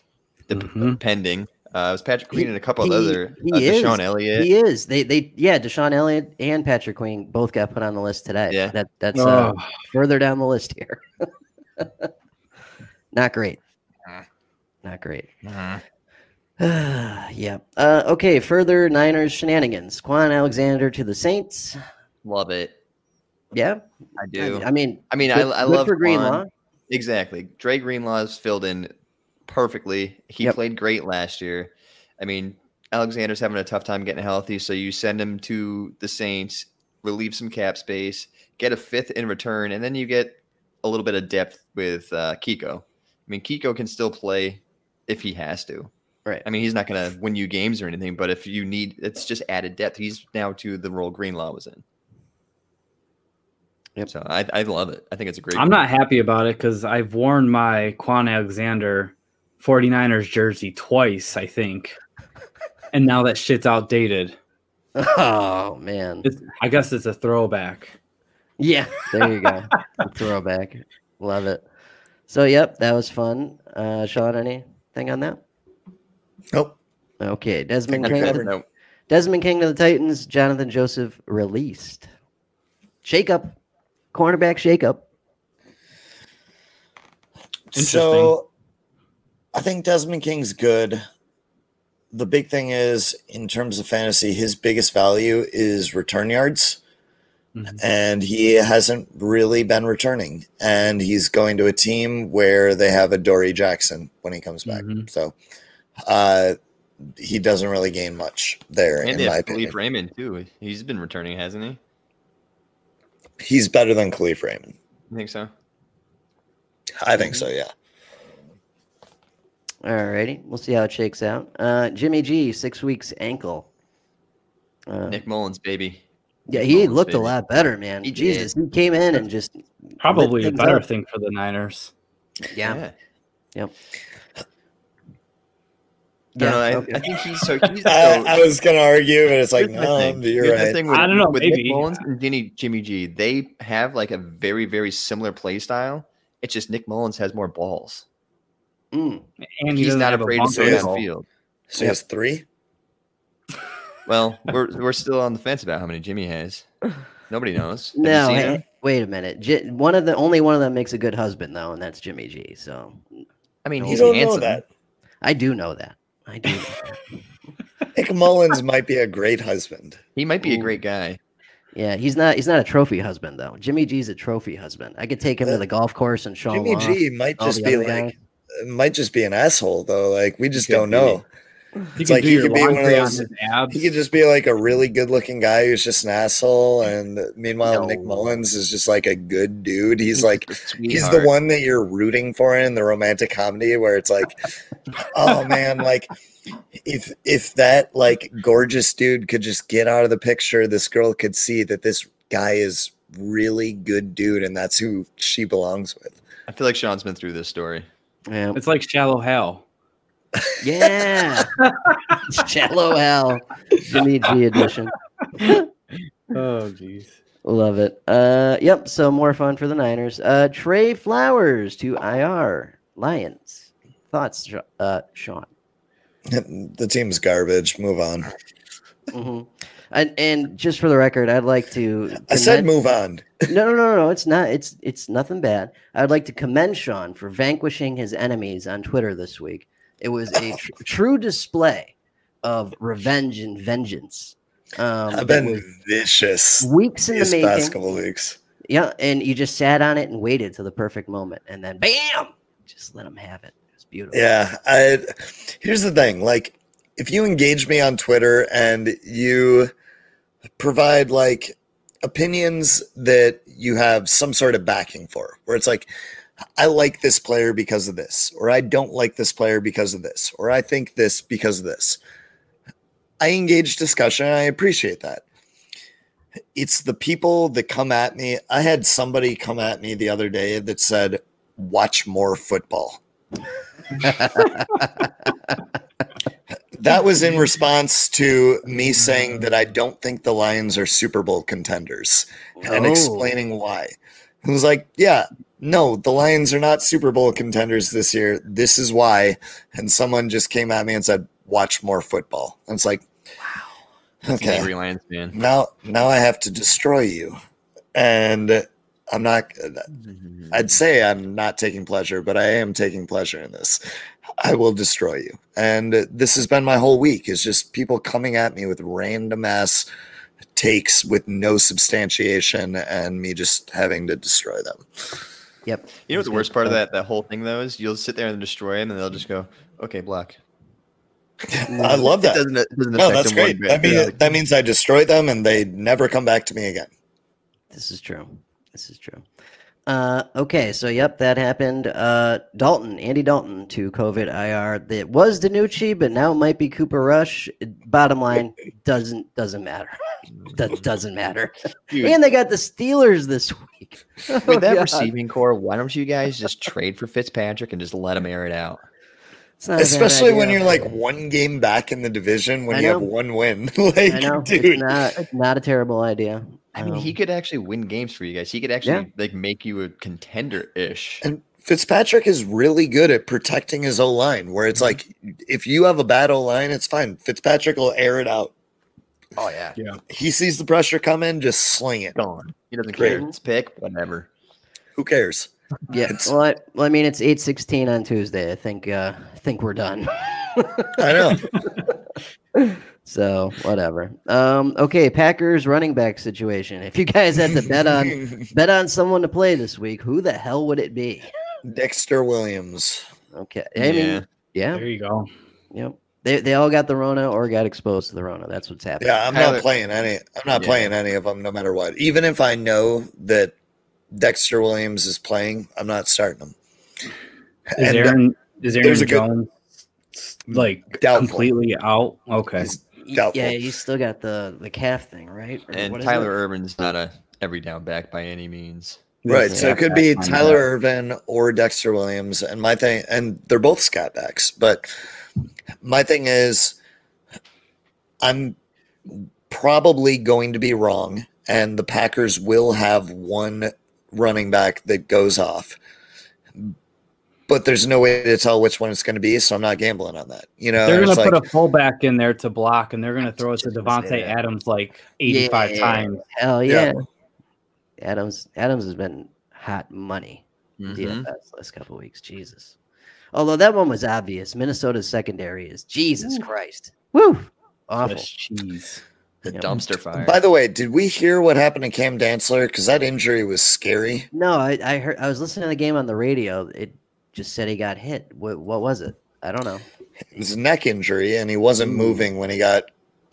dep- Mhm. pending. Uh, it was Patrick Queen He- and a couple he- of other. he uh, is. DeShon Elliott. He is. They they yeah, DeShon Elliott and Patrick Queen both got put on the list today. Yeah. That that's uh, Oh, further down the list here. <laughs> Not great. Uh. Not great. Mhm. <sighs> yeah. Uh, okay. Further Niners shenanigans. Kwon Alexander to the Saints. Love it. Yeah. I I, do. I mean, I mean, I, good- I good love for Greenlaw. Exactly. Dre Greenlaw's filled in perfectly. He Yep. played great last year. I mean, Alexander's having a tough time getting healthy, so you send him to the Saints, relieve some cap space, get a fifth in return, and then you get a little bit of depth with uh, Kiko. I mean, Kiko can still play if he has to. Right. I mean, he's not going to win you games or anything, but if you need, it's just added depth. He's now to the role Greenlaw was in. Yep. So I, I love it. I think it's a great. I'm not happy about it because I've worn my Kwon Alexander 49ers jersey twice, I think. and now that shit's outdated. Oh man. It's, I guess it's a throwback. Yeah. There you go. <laughs> Throwback. Love it. So yep, that was fun. Uh, Sean, anything on that? Nope. Okay. Desmond I've King. covered. the- No, Desmond King to the Titans. Jonathan Joseph released. Shake up. Cornerback shake up. So I think Desmond King's good. The big thing is, in terms of fantasy, his biggest value is return yards. Mhm. And he hasn't really been returning. And he's going to a team where they have Adoree' Jackson when he comes back. Mhm. So uh, he doesn't really gain much there, and in my opinion. Kalif Raymond too. He's been returning, hasn't he? He's better than Kalif Raymond. You think so? I think so, yeah. Alrighty. We'll see how it shakes out. Uh, Jimmy G, six weeks ankle. Uh, Nick Mullens, baby. yeah, he Mullens, looked a lot better, man. He Jesus, he came in and just Probably a better up. thing for the Niners. Yeah. No, Yeah, no, I, okay. I think he's so. He's <laughs> I, so I was going to argue, but it's like, no, thing. you're Here's the right. thing with, I don't know, With maybe. Nick Mullens and Jimmy, Jimmy G, they have like a very, very similar play style. It's just Nick Mullens has more balls. Mm. And he He's doesn't not have a afraid to bunker stay bumper on the field. So he has three? <laughs> Well, we're we're still on the fence about how many Jimmy has. Nobody knows. Have you No, seen hey, wait a minute. J- one of the only one of them makes a good husband though, and that's Jimmy G. So I mean, You he's don't know handsome. that. I do know that. I do. Know. <laughs> Nick Mullens might be a great husband. He might be a great guy. Yeah, he's not. He's not a trophy husband though. Jimmy G's a trophy husband. I could take him to the golf course and show Jimmy him off. G might just be like, guys. Might just be an asshole though. Like we just don't be. know. You It's like he could be one of laundry on those- He could just be like a really good looking guy who's just an asshole, and meanwhile Nick Mullens is just like a good dude. He's like <laughs> he's the one that you're rooting for in the romantic comedy where it's like, oh man, like if if that like gorgeous dude could just get out of the picture, this girl could see that this guy is really good dude, and that's who she belongs with. I feel like Sean's been through this story. Yeah, It's like shallow hell. yeah. <laughs> Shallow Hal, Jimmy G edition. <laughs> Oh jeez. Love it. Uh, yep. So more fun for the Niners. Uh, Trey Flowers to IR Lions. Thoughts, uh, Sean? the team's garbage. Move on. hmm And and just for the record, I'd like to. I said move on. <laughs> No, no, no, no. It's not. It's it's nothing bad. I'd like to commend Sean for vanquishing his enemies on Twitter this week. It was a tr- <laughs> true display of revenge and vengeance. Um, I've been vicious weeks in the making. past couple weeks. Yeah, and you just sat on it and waited till the perfect moment, and then bam, just let him have it. It's beautiful. Yeah, I here's the thing. Like, if you engage me on Twitter and you provide like opinions that you have some sort of backing for, where it's like, I like this player because of this, or I don't like this player because of this, or I think this because of this. I engage discussion I appreciate that. It's the people that come at me. I had somebody come at me the other day that said, watch more football. <laughs> That was in <laughs> response to me mm-hmm. saying that I don't think the Lions are Super Bowl contenders and Oh. explaining why. It was like, yeah, no, the Lions are not Super Bowl contenders this year. This is why. And someone just came at me and said, watch more football. And it's like, wow. Okay. Angry Lions fan. Now, now I have to destroy you. And I'm not, <laughs> I'd say I'm not taking pleasure, but I am taking pleasure in this. I will destroy you. And this has been my whole week is just people coming at me with random ass takes with no substantiation and me just having to destroy them. Yep. You know what the worst part of that that whole thing though is? You'll sit there and destroy them, and they'll just go, "Okay, block." <laughs> I love It that. doesn't, it doesn't No, that's great. bit. That, mean, Yeah. that means I destroy them and they never come back to me again. This is true. This is true. Uh, okay, so yep, that happened. Uh, Dalton, Andy Dalton to COVID IR. It was DiNucci, but now it might be Cooper Rush. Bottom line, doesn't doesn't matter. <laughs> That doesn't matter. Dude. And they got the Steelers this week. <laughs> <laughs> Oh, With that God. receiving corps, why don't you guys just trade for Fitzpatrick and just let him air it out? It's not a bad Especially when you're like one game back in the division when I you have one win. like, I know dude. it's not not a terrible idea. I mean, Um, he could actually win games for you guys. He could actually like make you a contender ish. And Fitzpatrick is really good at protecting his O line, where it's like if you have a bad O line, it's fine. Fitzpatrick will air it out. Oh yeah, Yeah. He sees the pressure coming, just sling it. gone. He doesn't Great. care. It's pick, whatever. Who cares? yeah. it's- Well, I, well, I mean, it's eight sixteen on Tuesday. I think. Uh, I think we're done. <laughs> I know. <laughs> So whatever. Um, okay, Packers running back situation. If you guys had to bet on <laughs> bet on someone to play this week, who the hell would it be? Dexter Williams. Okay, I mean, Yeah. yeah, There you go. yep. They they all got the Rona or got exposed to the Rona. That's what's happening. Yeah, I'm Tyler- not playing any. I'm not Yeah. playing any of them, no matter what. Even if I know that Dexter Williams is playing, I'm not starting him. Is And, Aaron is Aaron there's a good- Jones like Doubtful. completely out? Okay. He's doubtful. yeah, he's still got the the calf thing, right? Or And what is Tyler it? Ervin's not a every down back by any means. Right. So it could be Tyler that. Ervin or Dexter Williams. And my thing, and they're both scat backs, but my thing is, I'm probably going to be wrong, and the Packers will have one running back that goes off. But there's no way to tell which one it's going to be, so I'm not gambling on that. You know, They're gonna like, put a fullback in there to block, and they're gonna throw it to just Davante. Adams like 85 Yeah, times. Hell yeah. Yeah. Adams Adams has been hot money. Mhm. DFS last couple of weeks. Jesus. Although that one was obvious. Minnesota's secondary is Jesus Christ. Woo. Awful. Swiss cheese. The Yep. dumpster fire. by the way, did we hear what happened to Cam Dantzler? Because that injury was scary. No, I, I heard I was listening to the game on the radio. It just said he got hit. What what was it? I don't know. It was a neck injury, and he wasn't moving when he got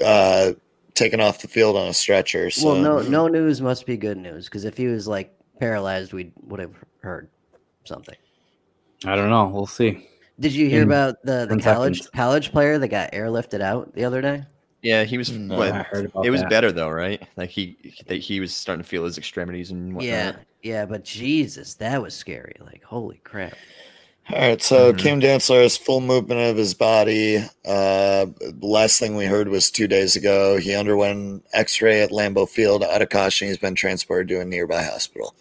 uh, taken off the field on a stretcher. So Well, no no news must be good news because if he was like paralyzed, we would have heard something. I don't know. We'll see. Did you hear In about the, the college seconds. college player that got airlifted out the other day? yeah, he was. No, what, I heard about it was that. better though, right? Like he, that he was starting to feel his extremities and whatnot. Yeah, yeah, but Jesus, that was scary. Like, holy crap. All right, so Mhm. Cam Dantzler has full movement of his body. Uh, last thing we heard was two days ago. He underwent an X-ray at Lambeau Field out of caution. He's been transported to a nearby hospital.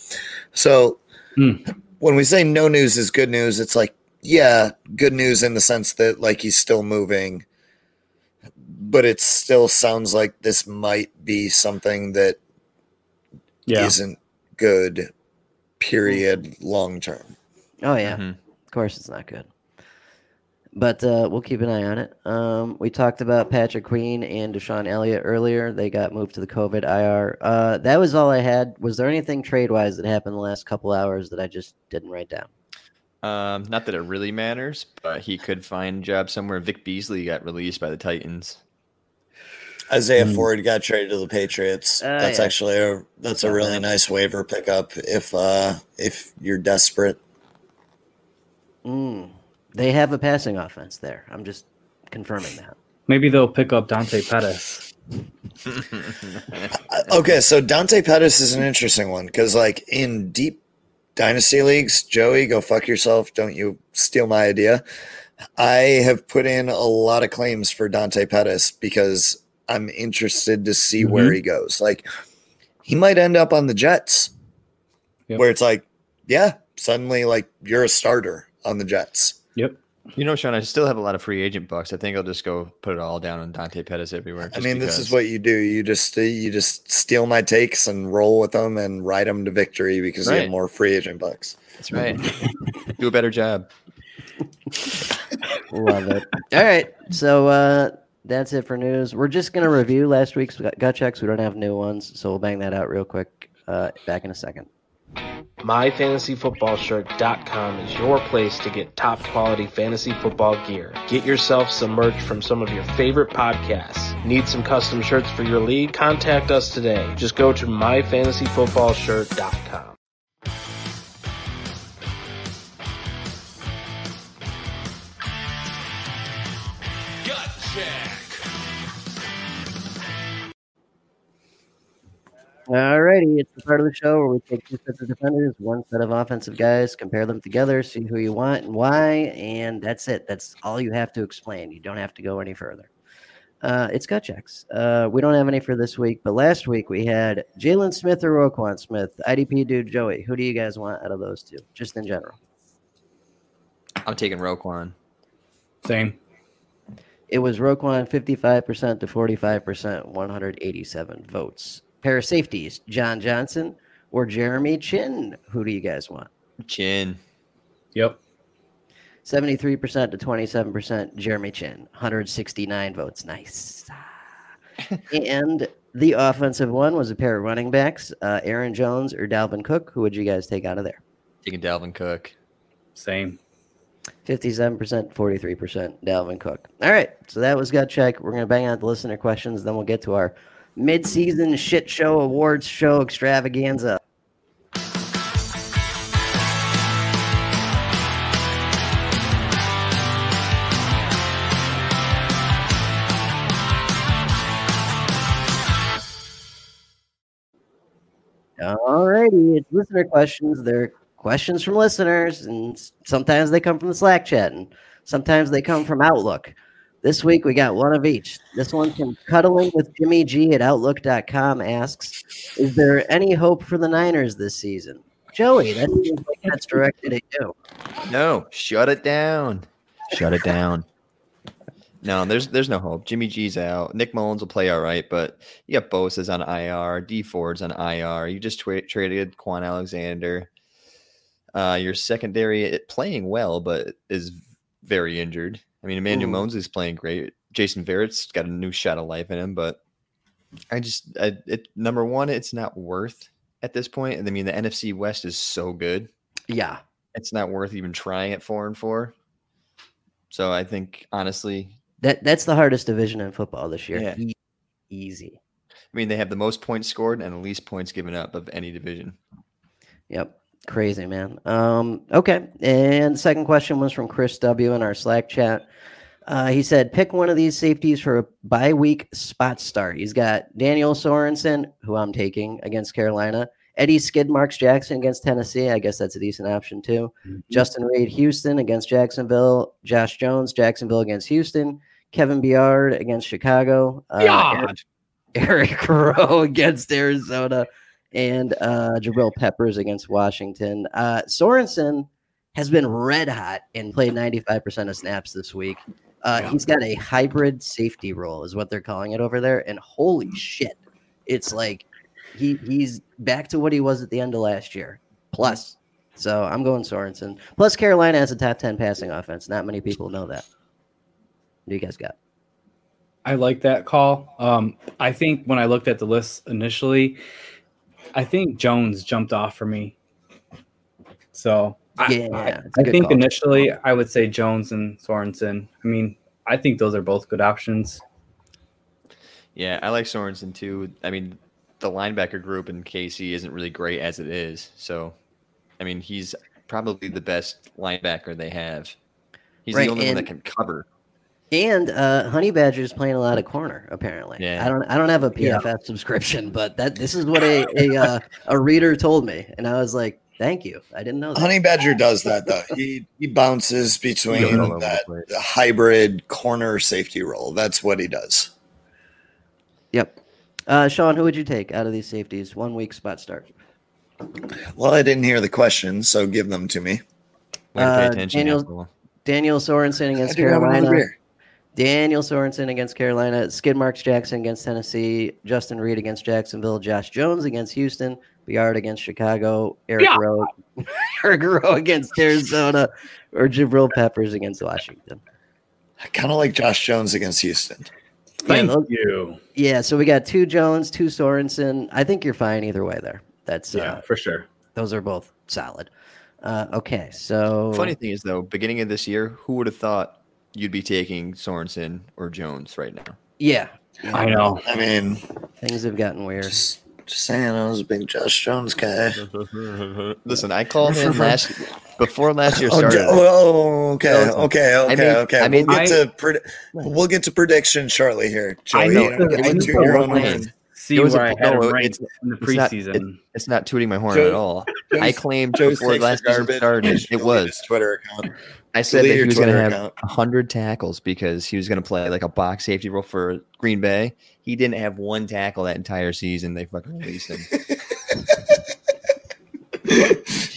So Hmm. when we say no news is good news, it's like yeah, good news in the sense that like he's still moving, but it still sounds like this might be something that Yeah. not good. Period. Long term. Oh yeah, Mhm. Of course it's not good. But uh, we'll keep an eye on it. Um, we talked about Patrick Queen and DeShon Elliott earlier. They got moved to the COVID IR. Uh, that was all I had. Was there anything trade wise that happened the last couple hours that I just didn't write down? Um, not that it really matters, but he could find a job somewhere. Vic Beasley got released by the Titans. Isaiah Mm. Ford got traded to the Patriots. Ah, that's yeah. actually a that's a really nice waiver pickup if uh if you're desperate. Mm. They have a passing offense there. I'm just confirming that. Maybe they'll pick up Dante Pettis. <laughs> Okay, so Dante Pettis is an interesting one because like in deep dynasty leagues, Joey, go fuck yourself. Don't you steal my idea. I have put in a lot of claims for Dante Pettis because I'm interested to see where Mhm. he goes. Like he might end up on the Jets. Yep. Where it's like, yeah, suddenly like you're a starter on the Jets. Yep. You know, Sean, I still have a lot of free agent bucks. I think I'll just go put it all down on Dante Pettis everywhere. I just mean, this is what you do. You just you just steal my takes and roll with them and ride them to victory because you have more free agent bucks. That's right. <laughs> Do a better job. Love it. All right. So uh, that's it for news. We're just going to review last week's gut gut checks. We don't have new ones. So we'll bang that out real quick. Uh, back in a second. MyFantasyFootballShirt.com is your place to get top quality fantasy football gear. Get yourself some merch from some of your favorite podcasts. Need some custom shirts for your league? Contact us today. Just go to MyFantasyFootballShirt.com. Alrighty, it's the part of the show where we take two sets of defenders, one set of offensive guys, compare them together, see who you want and why, and that's it. That's all you have to explain. You don't have to go any further. Uh, it's gut checks. Uh, we don't have any for this week, but last week we had Jaylon Smith or Roquan Smith, IDP dude Joey. Who do you guys want out of those two, just in general? I'm taking Roquan. Same. It was Roquan 55% to 45%, 187 votes. Pair of safeties, John Johnson or Jeremy Chinn. Who do you guys want? Chinn. Yep. 73% to 27%, Jeremy Chinn. 169 votes. Nice. <laughs> and the offensive one was a pair of running backs, uh, Aaron Jones or Dalvin Cook. Who would you guys take out of there? Taking Dalvin Cook. Same. 57%, 43%, Dalvin Cook. All right, so that was gut check. We're going to bang out the listener questions, then we'll get to our mid-season shit show awards show extravaganza. All righty, it's listener questions. They're questions from listeners, and sometimes they come from the Slack chat, and sometimes they come from Outlook. This week we got one of each. This one from Cuddling with Jimmy G at Outlook.com asks, Is there any hope for the Niners this season? Joey, that seems like that's directed at you. No, shut it down. Shut it down. <laughs> No, there's there's no hope. Jimmy G's out. Nick Mullens will play all right, but you got Bosa's on IR. Dee Ford's on IR. You just tra- traded Kwon Alexander. Uh, your secondary it, playing well, but is very injured. I mean, Emmanuel. Mons is playing great. Jason Verrett's got a new shot of life in him, but I just I, it number one, it's not worth at this point. And I mean, the NFC West is so good Yeah. it's not worth even trying at four and four. So I think honestly, That that's the hardest division in football this year. Yeah. E- easy. I mean they have the most points scored and the least points given up of any division. Yep. Crazy, man. Um, okay. And second question was from Chris W. in our Slack chat. Uh, he said, pick one of these safeties for a bye week spot start. He's got Daniel Sorensen, who I'm taking against Carolina, Eddie Skid Marks Jackson against Tennessee. I guess that's a decent option too. Justin Reid Houston against Jacksonville. Josh Jones Jacksonville against Houston. Kevin Byard against Chicago. Uh, Eric, <laughs> Eric Rowe against Arizona. And uh, Jabril Peppers against Washington. Uh, Sorensen has been red hot and played 95% of snaps this week. Uh, He's got a hybrid safety role, is what they're calling it over there. And holy shit, it's like he he's back to what he was at the end of last year. Plus, so I'm going Sorensen. Plus, Carolina has a top 10 passing offense. Not many people know that. What do you guys got? I like that call. Um, I think when I looked at the list initially, I think Jones jumped off for me. So I- Yeah, I, it's a I think call. initially I would say Jones and Sorensen. I mean, I think those are both good options. Yeah, I like Sorensen too. I mean, the linebacker group in KC isn't really great as it is. So, I mean, he's probably the best linebacker they have. He's Right, the only one that can cover. And uh, Honey Badger's playing a lot of corner. Apparently, Yeah. I don't. I don't have a Yeah. PFF subscription, but that this is what a a, uh, a reader told me, and I was like, "Thank you. I didn't know that." Honey Badger does that though. He he bounces between all the that hybrid corner safety role. That's what he does. Yep. Uh, Sean, who would you take out of these safeties? One week spot start. Well, I didn't hear the question, so give them to me. Way pay Uh, attention, Daniel- Daniel Sorensen I against do have Carolina. Beer. Daniel Sorensen against Carolina. Skid Marks Jackson against Tennessee. Justin Reid against Jacksonville. Josh Jones against Houston. Byard against Chicago. Eric Yeah. Rowe. <laughs> Eric Rowe against Arizona. Or Jabril Peppers against Washington. I kind of like Josh Jones against Houston. Thank those- you. Yeah, so we got two Jones, two Sorensen. I think you're fine either way there. That's Yeah, uh, for sure. those are both solid. Uh, okay, so Funny thing is, though, beginning of this year, who would have thought you'd be taking Sorensen or Jones right now? yeah, I know. I mean, things have gotten weird. just, just saying, I was a big Josh Jones guy. <laughs> Listen, I called him <laughs> last before last year Oh, started. Oh, okay, Jones. okay, okay, made- okay. I made- we'll get I- to pred- we'll get to predictions shortly here. I Joey, know. give I it know to your own plan. hand. See It where I had no, him ranked it's- in the it's not- preseason. It's not tooting my horn Joe- at all. I Joe's- claimed Joe's before last year started, it was. Twitter account. I said that he was going to have account. 100 tackles because he was going to play like a box safety role for Green Bay. He didn't have one tackle that entire season. They fucking released him. <laughs>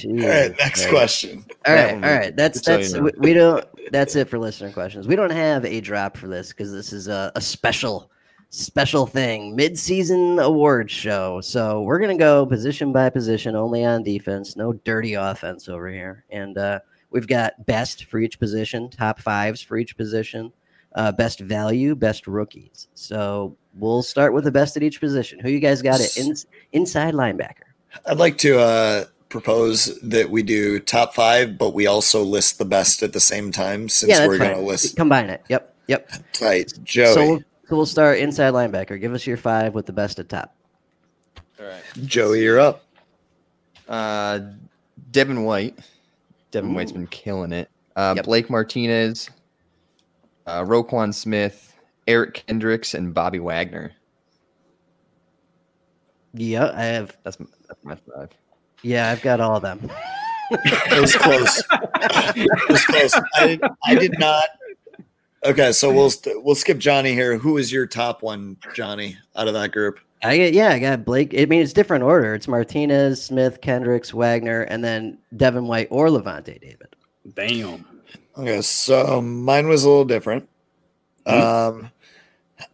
All right, next Right. question. All That right, one all we- right. That's just so you that's we, we don't. That's it for listener questions. We don't have a drop for this because this is a, a special, special thing, mid-season awards show. So we're gonna go position by position, only on defense. No dirty offense over here. And uh, we've got best for each position, top fives for each position, uh, best value, best rookies. So we'll start with the best at each position. Who you guys got it? In, inside linebacker. I'd like to uh, propose that we do top five, but we also list the best at the same time since yeah, we're going to list Combine it. Yep, yep. right. Joey, So we'll, so we'll start inside linebacker. Give us your five with the best at top. All right. Joey, you're up. Uh, Devin White. Devin White's been killing it. Uh, Yep. Blake Martinez, uh, Roquan Smith, Eric Kendricks, and Bobby Wagner. Yeah, I have. That's my, that's my five. Yeah, I've got all of them. <laughs> It was close. it was close. I did, I did not. Okay, so we'll st- we'll skip Johnny here. Who is your top one, Johnny, out of that group? I get yeah, I got Blake. I mean, it's different order. It's Martinez, Smith, Kendricks, Wagner, and then Devin White or Lavonte David. Damn. Okay, so mine was a little different. Um,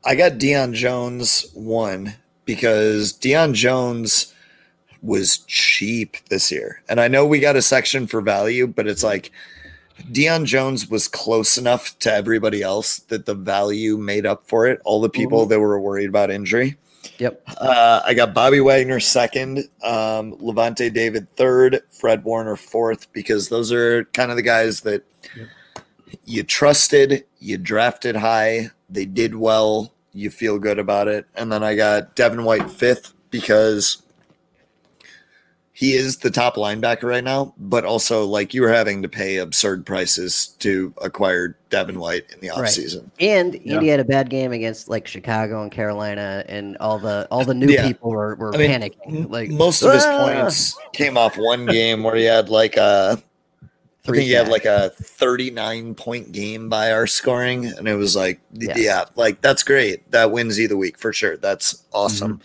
I got Deion Jones one because Deion Jones was cheap this year, and I know we got a section for value, but it's like Deion Jones was close enough to everybody else that the value made up for it. All the people that were worried about injury. Yep. Uh, I got Bobby Wagner second, um, Lavonte David third, Fred Warner fourth, because those are kind of the guys that you trusted, you drafted high, they did well, you feel good about it. And then I got Devin White fifth because he is the top linebacker right now, but also like you were having to pay absurd prices to acquire Devin White in the Right. offseason. And Yeah. Indy had a bad game against like Chicago and Carolina, and all the all the new Yeah. people were, were I mean, panicking. Like Most of his "Ah!" points came off one game where he had like a Three think he had like a 39 point game by our scoring. And it was like, Yes. yeah, like that's great. That wins you the week for sure. That's awesome.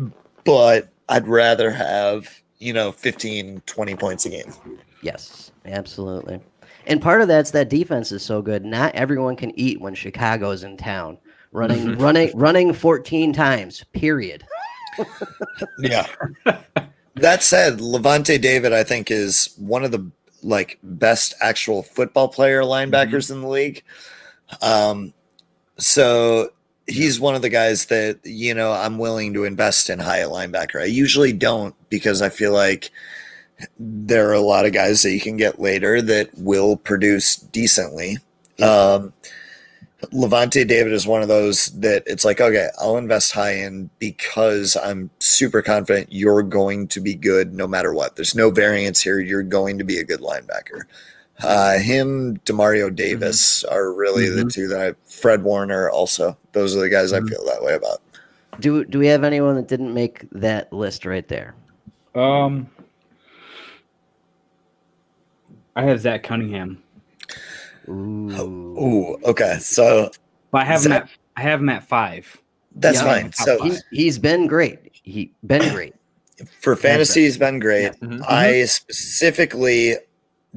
Mm-hmm. But I'd rather have, you know, 15, 20 points a game. Yes, absolutely. And part of that's that defense is so good. Not everyone can eat when Chicago's in town. Running, Mhm. running, running 14 times. Period. <laughs> Yeah. that said, Lavonte David, I think, is one of the like best actual football player linebackers in the league. Um, so he's one of the guys that you know I'm willing to invest in high at linebacker. I usually don't because I feel like there are a lot of guys that you can get later that will produce decently. Um, Lavonte David is one of those that it's like, okay, I'll invest high in because I'm super confident you're going to be good no matter what. There's no variance here. You're going to be a good linebacker. Uh, him, Demario Davis are really the Mhm. two that I, Fred Warner also. Those are the guys I feel that way about. Do do we have anyone that didn't make that list right there? Um, I have Zach Cunningham, Ooh, Ooh, okay. So but I have him at I have him at five. that's Yeah, fine. So five. he, he's been great. He been great. for fantasy, he's been great. Mhm. I specifically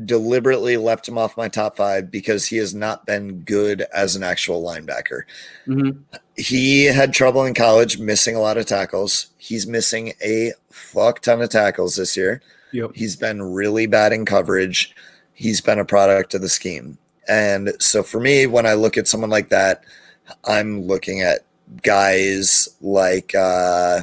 deliberately left him off my top five because he has not been good as an actual linebacker. Mhm. He had trouble in college, missing a lot of tackles. He's missing a fuck ton of tackles this year. Yep. He's been really bad in coverage. He's been a product of the scheme. And so for me, when I look at someone like that, I'm looking at guys like uh,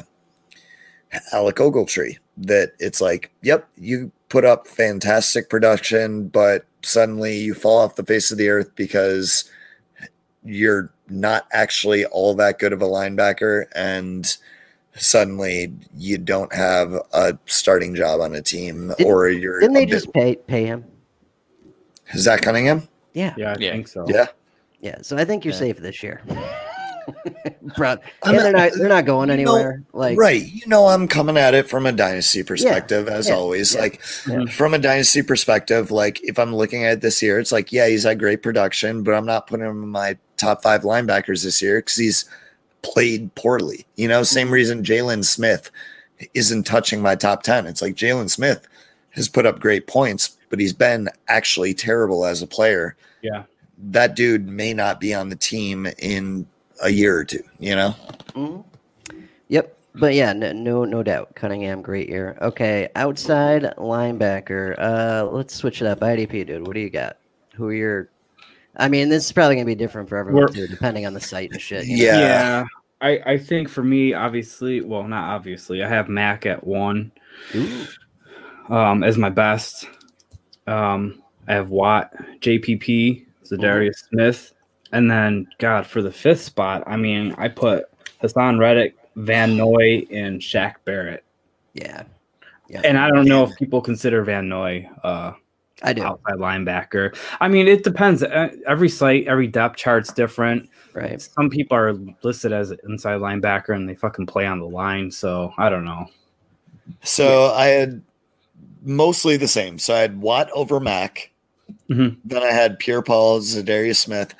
Alec Ogletree. That it's like, yep, you put up fantastic production, but suddenly you fall off the face of the earth because you're not actually all that good of a linebacker and suddenly you don't have a starting job on a team Didn't- or you're Didn't they bit- just pay pay him? Zach Cunningham? Yeah, Yeah, I Yeah. think so. Yeah. yeah. So I think you're Yeah. safe this year. <laughs> <laughs> Bro, I'm they're not- not they're not going you know, anywhere. like right. You know, I'm coming at it from a dynasty perspective, as yeah, always. yeah, Like, yeah. from a dynasty perspective, like, if I'm looking at it this year, it's like, yeah, he's had great production, but I'm not putting him in my top five linebackers this year because he's played poorly. You know, same mm-hmm. reason Jaylon Smith isn't touching my top 10. It's like Jaylon Smith has put up great points, but he's been actually terrible as a player. Yeah. That dude may not be on the team in a year or two, you know? mhm. Yep. But yeah, no, no, no doubt. Cunningham, great year. Okay, outside linebacker. Uh, let's switch it up. IDP, dude. What do you got? Who are your? I mean, this is probably gonna be different for everyone We're- too, depending on the site and shit. you know? Yeah. Yeah. I, I think for me, obviously, well, not obviously, I have Mack at one Ooh. um, as my best. Um, I have Watt, JPP, Za'Darius Smith, and then God for the fifth spot. I mean, I put Haason Reddick, Van Noy, and Shaq Barrett. Yeah. Yeah. And I don't know if people consider Van Noy uh, I do. outside linebacker. I mean, it depends. Uh, Every site, every depth chart's different. Right. Some people are listed as inside linebacker and they fucking play on the line. So I don't know. So I had mostly the same. So I had Watt over Mack. Mhm. Then I had Pierre Paul, Za'Darius Smith.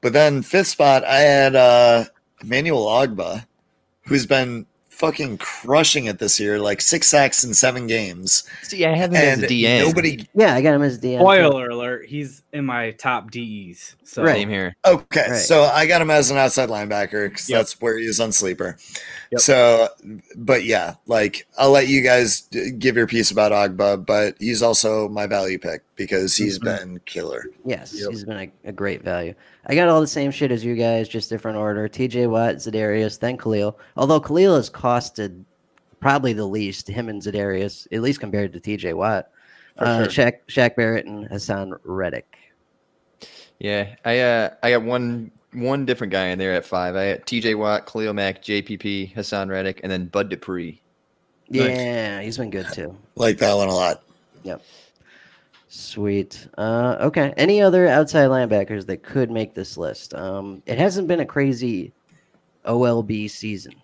But then fifth spot, I had uh, Emmanuel Ogbah, who's been fucking crushing it this year, like six sacks in seven games. See, I have him as And a DN. nobody. Yeah, I got him as DM. too. Spoiler alert, he's in my top DEs. So Right. Same here. Okay, Right. so I got him as an outside linebacker because Yep. that's where he is on sleeper. Yep. So, but yeah, like I'll let you guys give your piece about Ogbah, but he's also my value pick because he's Mhm. been killer. Yes, Yep. he's been a, a great value. I got all the same shit as you guys, just different order. TJ Watt, Za'Darius, then Khalil. Although Khalil has costed probably the least, him and Za'Darius, at least compared to TJ Watt. For Uh, sure. Shaq, Shaq Barrett and Haason Reddick. Yeah, I uh, I got one one different guy in there at five. I had T.J. Watt, Khalil Mack, JPP, Haason Reddick, and then Bud Dupree. Yeah, he's been good too. Like that one a lot. Yep. Sweet. Uh, okay. Any other outside linebackers that could make this list? Um, it hasn't been a crazy OLB season.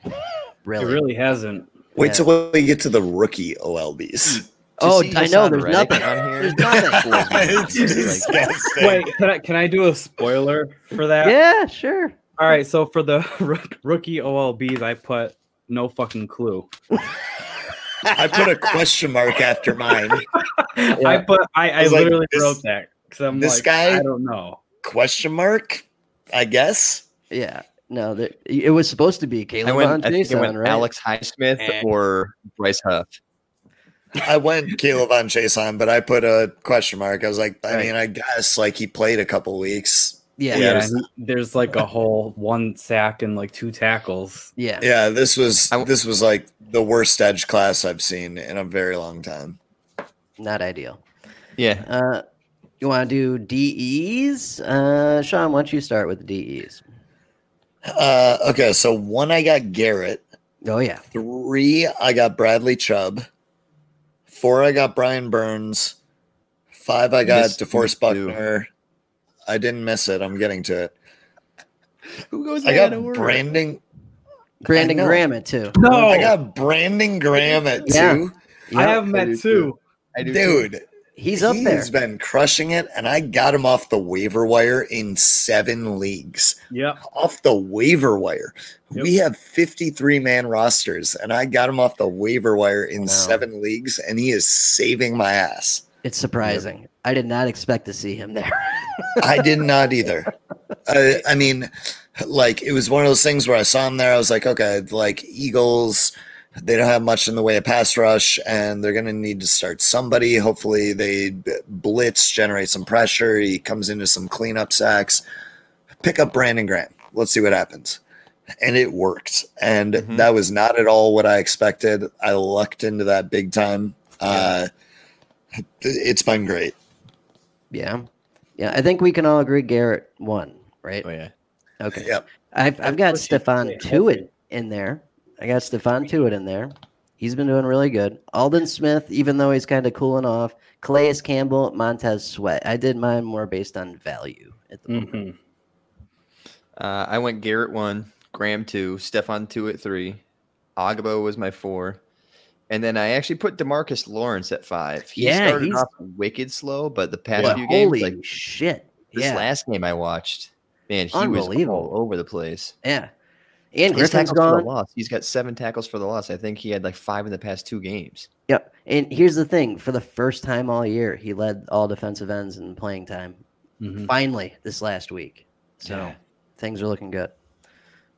Really. It really hasn't. Wait Yeah. till we get to the rookie OLBs. Oh, see I know. There's Reddick nothing. on here? There's nothing. <laughs> <laughs> it's disgusting. Wait, can I can I do a spoiler for that? yeah, sure. All right, so for the <laughs> rookie OLBs, I put no fucking clue. I put a question mark after mine. I put I, I, was like, literally this- wrote that because I'm this like guy- I don't know. Question mark? I guess. Yeah. No, there, it was supposed to be I Caleb went, on I think I Jason, went right? Alex Highsmith Eh. or Bryce Huff. I went Caleb on Chase on, but I put a question mark. I was like, I Right. mean, I guess like he played a couple weeks. Yeah. Yeah, Yeah. there's- like a whole one sack and like two tackles. yeah. Yeah, this was I- this was like the worst edge class I've seen in a very long time. Not ideal. Yeah. Uh, you want to do DEs? Uh, Sean, why don't you start with the DEs? Uh, okay, so one I got Garrett, Oh, yeah. three I got Bradley Chubb, four I got Brian Burns, five I got Missed DeForest me too. Buckner. I didn't miss it. I'm getting to it. Who goes I got Brandon. Brandon. Graham at two. No, I got Brandon Graham at Yeah. two. I Yep. have him I at do two. I do too. Dude, He's up there. He's been crushing it, and I got him off the waiver wire in seven leagues. Yeah. Off the waiver wire. Yep. We have 53 man rosters, and I got him off the waiver wire in Wow. seven leagues, and he is saving my ass. It's surprising. I did not expect to see him there. I did not <laughs> either. I, I mean, like, it was one of those things where I saw him there. I was like, okay, like, Eagles, they don't have much in the way of pass rush, and they're going to need to start somebody. Hopefully, they blitz, generate some pressure. He comes into some cleanup sacks. Pick up Brandon Graham. Let's see what happens. And it worked. And Mhm. that was not at all what I expected. I lucked into that big time. Uh, it's been great. yeah. Yeah. I think we can all agree Garrett won, right? Oh yeah. Okay. Yep. I've, I've got Stephon play Tuitt in there. I got Stefan Tuitt in there. He's been doing really good. Aldon Smith, even though he's kind of cooling off. Calais Campbell, Montez Sweat. I did mine more based on value at the moment. hmm Uh, I went Garrett one, Graham two, Stephon Tuitt at three, Agabo was my four, and then I actually put Demarcus Lawrence at five. He Yeah, started he's- off wicked slow, but the past But few games, holy like shit. this Yeah. last game I watched, man, he was Unbelievable. all over the place. yeah. And His Griffin's tackles for the loss. He's got seven tackles for the loss. I think he had like five in the past two games. Yep. And here's the thing for the first time all year, he led all defensive ends in playing time. Mhm. Finally, this last week. So Yeah. things are looking good.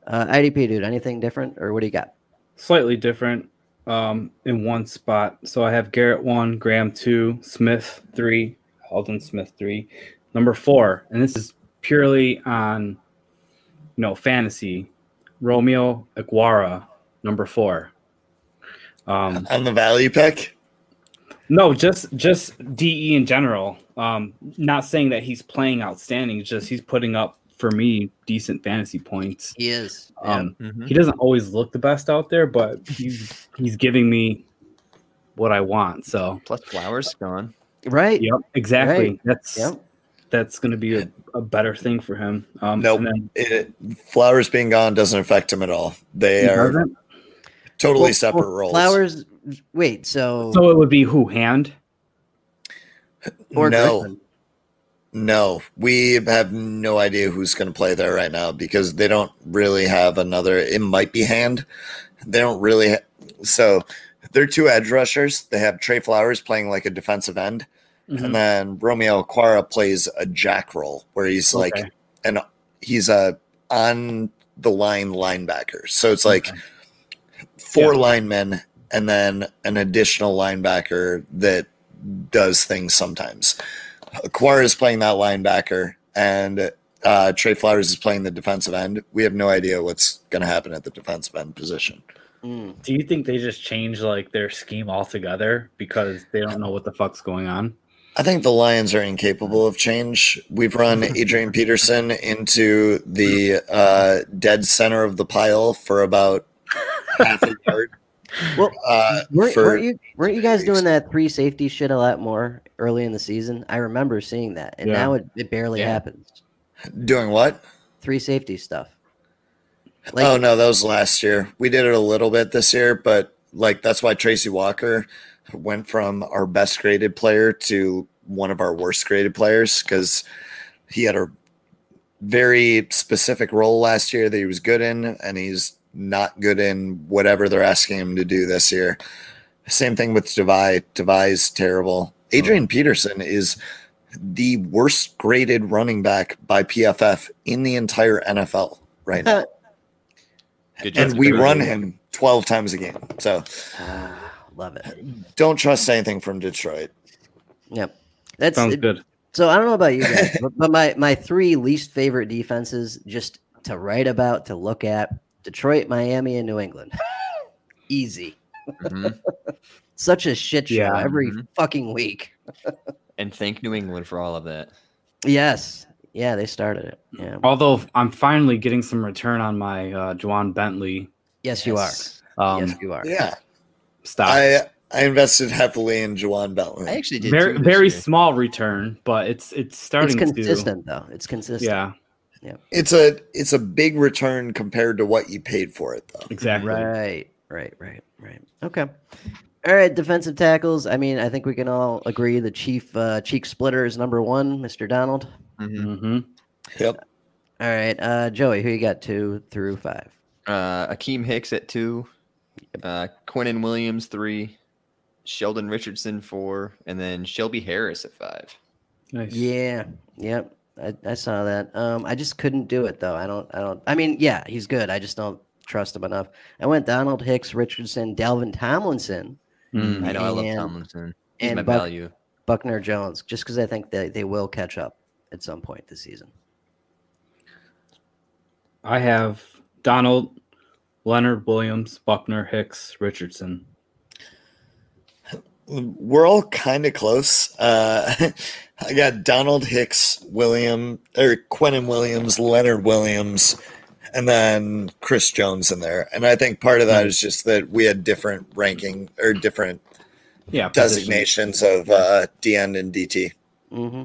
Uh, IDP, dude, anything different or what do you got? Slightly different um, in one spot. So I have Garrett one, Graham two, Smith three, Aldon Smith three, number four, and this is purely on you know fantasy. Romeo Okwara, number four. Um, <laughs> On the value pick? No, just just DE in general. Um, not saying that he's playing outstanding. Just he's putting up for me decent fantasy points. He is. Um, Mhm. he doesn't always look the best out there, but he's he's giving me what I want. So Plus Flowers gone. right. yep, exactly. Right. That's Yep. That's going to be a, a better thing for him. Um, Nope. then Flowers being gone doesn't affect him at all. They he are doesn't. totally Well, separate well, roles. Flowers. Wait, so, So it would be who hand? or no, Griffin. no, we have no idea who's going to play there right now because they don't really have another. It might be hand. They don't really. Ha- so they're two edge rushers. They have Trey Flowers playing like a defensive end, Mhm. and then Romeo Okwara plays a jack role where he's like Okay. an he's a on the line linebacker. So it's like Okay. four Yeah. linemen and then an additional linebacker that does things sometimes. Okwara is playing that linebacker and uh, Trey Flowers is playing the defensive end. We have no idea what's going to happen at the defensive end position. Mm. Do you think they just change like their scheme altogether because they don't know what the fuck's going on? I think the Lions are incapable of change. We've run <laughs> Adrian Peterson into the uh, dead center of the pile for about half a yard. <laughs> Well, Uh, weren't, for- weren't you weren't you guys doing that three safety shit a lot more early in the season? I remember seeing that, and Yeah. now it, it barely Yeah. happens. doing what? Three safety stuff. Like, oh no, that was last year. We did it a little bit this year, but like that's why Tracy Walker went from our best graded player to one of our worst graded players because he had a very specific role last year that he was good in, and he's not good in whatever they're asking him to do this year. Same thing with Devi. Devi's terrible. Adrian Peterson is the worst graded running back by PFF in the entire NFL right now. Good and we run him 12 times a game. So ah, love it. don't trust anything from Detroit. Yep, that's Sounds it- good. So I don't know about you guys, <laughs> but, but my my three least favorite defenses just to write about to look at: Detroit, Miami, and New England. <laughs> Easy. Mhm. <laughs> Such a shit show Yeah. every Mhm. fucking week. And thank New England for all of that. Yes. Yeah, they started it. Yeah. Although I'm finally getting some return on my uh, Ja'Whaun Bentley. Yes, you Yes. are. Um, yes, you are. Yeah. Stop. I I invested heavily in Juwan Bell. I actually did very too very small return, but it's it's starting It's to. consistent though. It's consistent. Yeah, Yeah. It's a it's a big return compared to what you paid for it though. exactly. Right, right, right, right. Okay. All right, defensive tackles. I mean, I think we can all agree the chief uh, cheek splitter is number one, Mr. Donald. Mhm. hmm Yep. All right, uh, Joey, who you got two through five? Uh, Akiem Hicks at two, uh, Quinnen Williams three, Sheldon Richardson four, and then Shelby Harris at five. Nice. Yeah, yep. I, I saw that. Um, I just couldn't do it though. I don't. I don't. I mean, yeah, he's good. I just don't trust him enough. I went Donald Hicks, Richardson, Dalvin Tomlinson, Mm. I know I love And- Tomlinson. He's and my Buck- value. Buckner Jones, just because I think they, they will catch up at some point this season. I have Donald, Leonard Williams, Buckner, Hicks, Richardson. We're all kind of close. Uh, <laughs> I got Donald Hicks, William or Quinnen Williams, Leonard Williams, and then Chris Jones in there. And I think part of that is just that we had different ranking or different Yeah, position. designations of uh, DN and DT. Mm-hmm.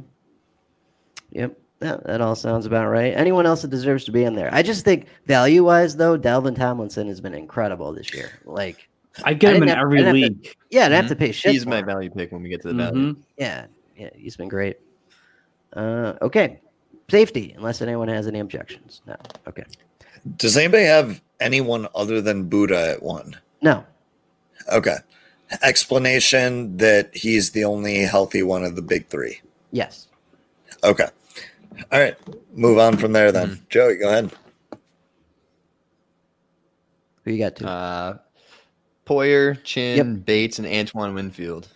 Yep. That, that all sounds about right. Anyone else that deserves to be in there? I just think value wise, though, Dalvin Tomlinson has been incredible this year. Like, I get I him in have- every I didn't have league. yeah, I didn't have to pay shit. He's for my him. value pick when we get to the value. Mhm. Yeah, yeah, he's been great. Uh, okay, safety. Unless anyone has any objections. No. Okay. Does anybody have anyone other than Budda at one? No. Okay. Explanation that he's the only healthy one of the big three. Yes. Okay. All right. Move on from there then. Joey, go ahead. Who you got to? Uh, Poyer, Chinn, Bates, and Antoine Winfield.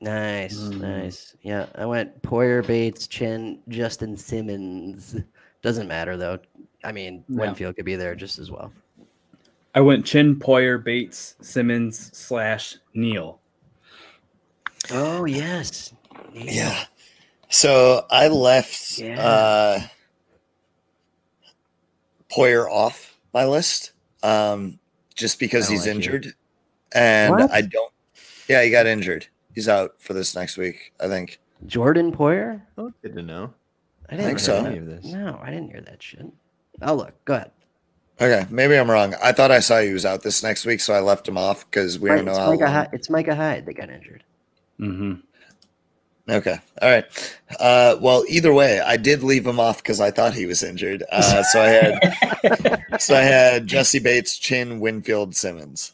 nice, mm. nice. Yeah, I went Poyer, Bates, Chinn, Justin Simmons. Doesn't matter though. I mean, Yeah. Winfield could be there just as well. I went Chinn, Poyer, Bates, Simmons slash Neal. Oh yes. Yeah. So I left Yeah. uh Poyer off my list. Um just because he's like you. injured. And What? I don't Yeah, he got injured. He's out for this next week, I think. Jordan Poyer. Oh, good to know. I didn't think so. Any of this. No, I didn't hear that shit. Oh look, go ahead. Okay, maybe I'm wrong. I thought I saw he was out this next week, so I left him off because we Right, don't know it's, how Micah long. Hyde, it's Micah Hyde that got injured. Mm-hmm. Okay. All right. Uh, well, either way, I did leave him off because I thought he was injured. Uh, so I had <laughs> so I had Jessie Bates, Chinn, Winfield, Simmons.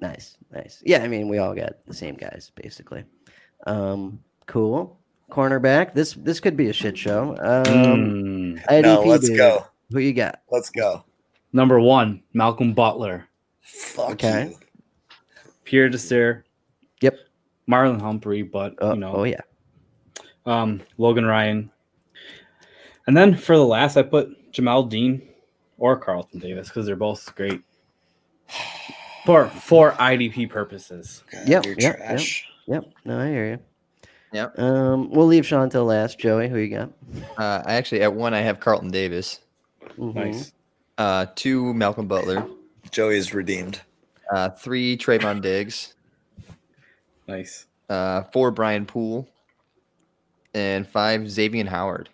Nice, nice. Yeah, I mean, we all got the same guys basically. Um, cool. Cornerback. This this could be a shit show. Um, Mm. No, let's dude. go. Who you got? Let's go. Number one, Malcolm Butler, Fuck Okay. you. Pierre Desir, Yep. Marlon Humphrey, but Oh, you know, oh yeah. Um, Logan Ryan. And then for the last, I put Jamel Dean or Carlton Davis because they're both great for for IDP purposes. God, Yep, you're yep, trash. Yep. No, I hear you. Yep. Um, we'll leave Sean till last. Joey, who you got? Uh, I actually at one I have Carlton Davis. Mhm. Nice. Uh, two Malcolm Butler. Joey's redeemed. Uh, three Trevon Diggs, Nice. uh, four Brian Poole, and five Xavien Howard.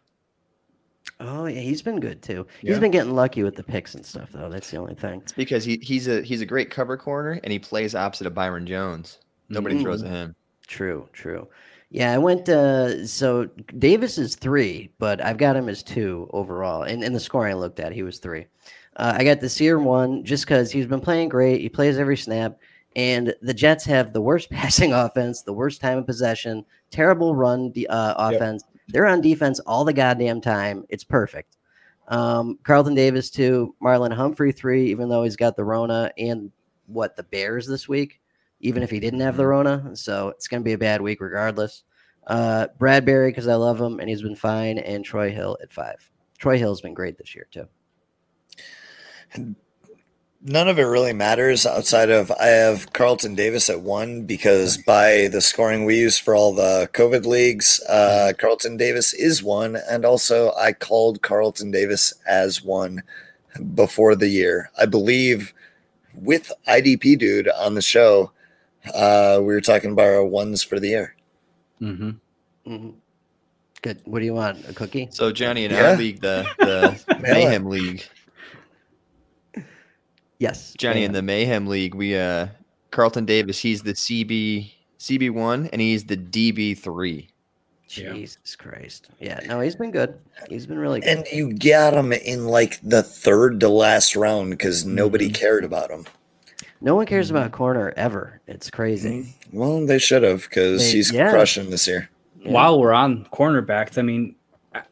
Oh yeah, he's been good too. He's been getting lucky with the picks and stuff though. That's the only thing. It's because he, he's a he's a great cover corner and he plays opposite of Byron Jones. Nobody throws Mm. at him. True, true. Yeah, I went. Uh, so Davis is three, but I've got him as two overall. And in the scoring I looked at, he was three. Uh, I got Desir one just because he's been playing great. He plays every snap, and the Jets have the worst <laughs> passing offense, the worst time of possession, terrible run uh, Yep. offense. They're on defense all the goddamn time. It's perfect. Um, Carlton Davis two, Marlon Humphrey three, even though he's got the Rona and what the Bears this week even if he didn't have the Rona. So it's going to be a bad week regardless. Uh, Bradberry, because I love him and he's been fine, and Troy Hill at five. Troy Hill's been great this year, too. None of it really matters outside of I have Carlton Davis at one because by the scoring we use for all the COVID leagues, uh, Carlton Davis is one. And also, I called Carlton Davis as one before the year. I believe with IDP Dude on the show, uh, we were talking about our ones for the year. Mm-hmm. Mm-hmm. Good. What do you want? A cookie? So Johnny in Yeah. our league, the the <laughs> Mayhem League. Yes. Johnny in the Mayhem League, we uh Carlton Davis, he's the CB CB one and he's the DB three. Yeah. Jesus Christ. Yeah, no, he's been good. He's been really good. And you got him in like the third to last round because mm-hmm. nobody cared about him. no one cares about mm-hmm. corner ever. It's crazy. Mm-hmm. Well, they should have because he's yeah. crushing this year. Yeah. While we're on cornerbacks, I mean,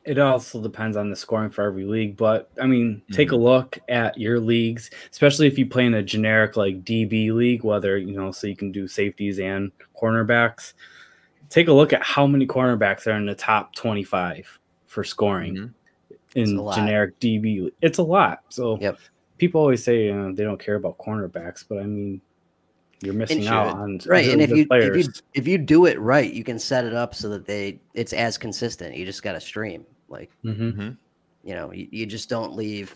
it also depends on the scoring for every league. But I mean, take a look at your leagues, especially if you play in a generic like DB league, whether you know, so you can do safeties and cornerbacks. Take a look at how many cornerbacks are in the top twenty-five for scoring Mhm. In generic DB. It's a lot. So Yep. people always say uh, they don't care about cornerbacks, but I mean, you're missing should. out on Right, and if you if you if you do it right, you can set it up so that they it's as consistent. You just got to stream. Like Mhm. you know, you, you just don't leave.